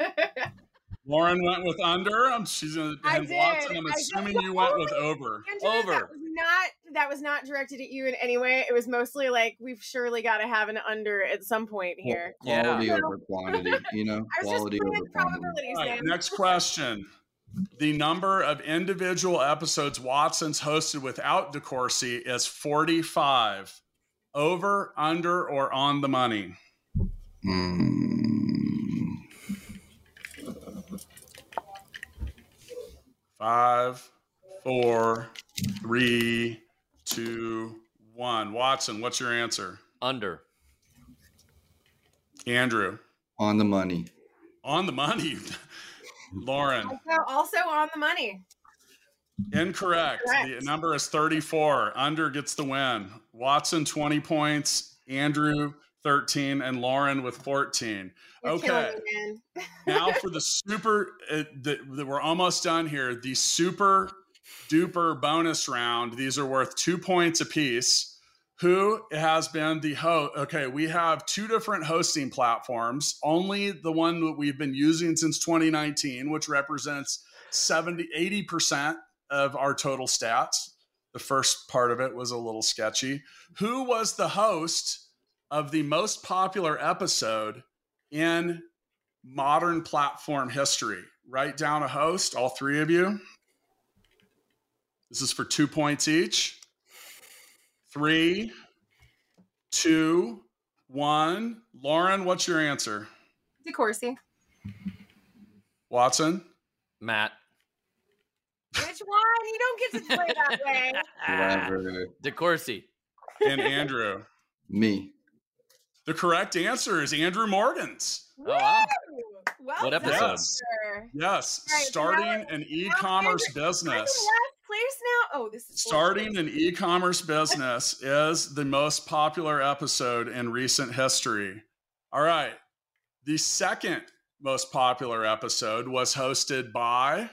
Son of a bitch.
Lauren went with under. Um, she's gonna
I
and
did.
Watson. I'm
I
assuming you went with over.
Angela,
Over.
That was not that was not directed at you in any way. It was mostly like we've surely got to have an under at some point here.
Yeah.
Quality over quantity. You know,
I was just
quality
playing
over quantity.
probabilities,
All right, next question. The number of individual episodes Watson's hosted without DeCoursey is 45. Over, under, or on the money?
Mm,
Five, four, three, two, one. Watson, what's your answer?
Under.
Andrew,
on the money.
on the money. Lauren,
Also, also on the money.
incorrect. The number is 34. Under gets the win. Watson, 20 points. Andrew, 13. And Lauren with 14.
You're
Okay. now for the super uh, we're almost done here the super duper bonus round these are worth two points apiece who has been the host. Okay, we have two different hosting platforms. Only the one that we've been using since 2019, which represents 70, 80% of our total stats. The first part of it was a little sketchy. Who was the host of the most popular episode in modern platform history? Write down a host, all three of you. This is for two points each. Three, two, one. Lauren, what's your answer?
DeCoursey.
Watson?
Matt.
Which one? You don't get to play that way.
Whatever.
DeCoursey.
And Andrew.
Me.
The correct answer is Andrew Morgans.
Oh, wow.
Well
What
episode?
sir.
Yes,
Right,
starting
now-
an e-commerce
I'm
business.
last place now. Oh, this is
Starting an e-commerce business is the most popular episode in recent history. All right. The second most popular episode was hosted by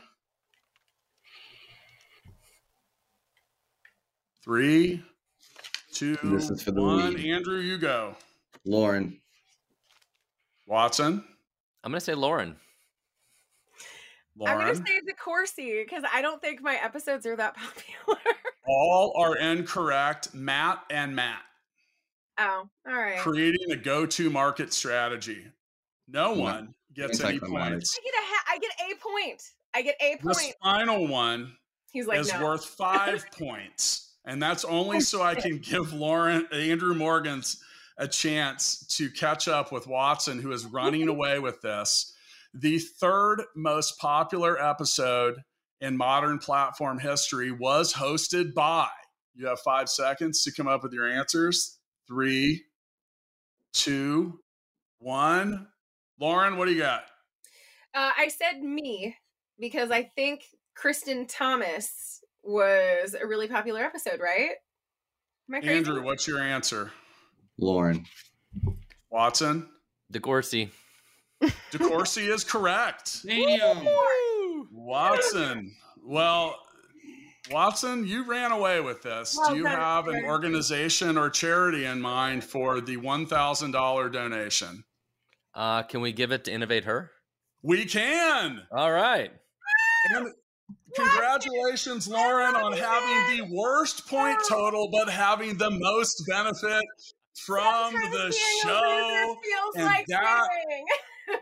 three, two,
This is for the
one.
lead.
Andrew, you go.
Lauren.
Watson,
I'm gonna say Lauren.
I'm gonna say DeCoursey because I don't think my episodes are that popular.
All are incorrect. Matt and Matt.
oh, all right.
creating a go-to market strategy. No
No,
one gets any points.
I get a ha- I get a point. I get a
This
point.
final one
He's like,
is
no.
worth five points, and that's only oh, so I can give Lauren Andrew Morgans a chance to catch up with Watson, who is running away with this. The third most popular episode in modern platform history was hosted by. You have five seconds to come up with your answers. Three, two, one. Lauren, what do you got?
Uh, I said me because I think Kristen Thomas was a really popular episode, right? Am I crazy?
Andrew, what's your answer?
Lauren.
Watson?
DeCoursey.
DeCoursey is correct.
Damn.
Watson. Well, Watson, you ran away with this.
Well
Do you have an organization or charity in mind for the $1,000 donation?
Uh, can we give it to InnovateHer?
We can.
All right.
And congratulations, Lauren, on having the worst point total, but having the most benefit from the show.
feels
and
like
that-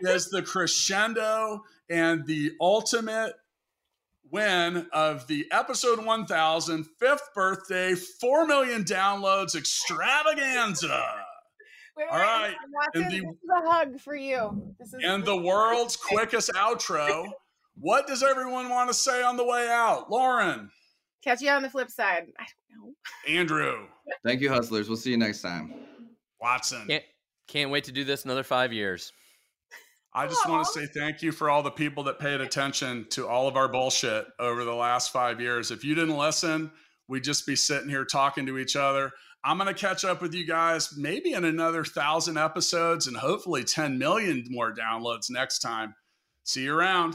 is the crescendo and the ultimate win of the episode 1000 fifth birthday 4 million downloads extravaganza
Wait,
All right,
Watson,
and the-
this is a hug for you. This is
and the world's quickest outro what does everyone want to say on the way out lauren
Catch you on the flip side. I don't know.
andrew
Thank you, hustlers. We'll see you next time.
watson
Can't can't wait to do this another five years.
I just want to say thank you for all the people that paid attention to all of our bullshit over the last five years. If you didn't listen, we'd just be sitting here talking to each other. I'm going to catch up with you guys maybe in another thousand episodes and hopefully 10 million more downloads next time. See you around.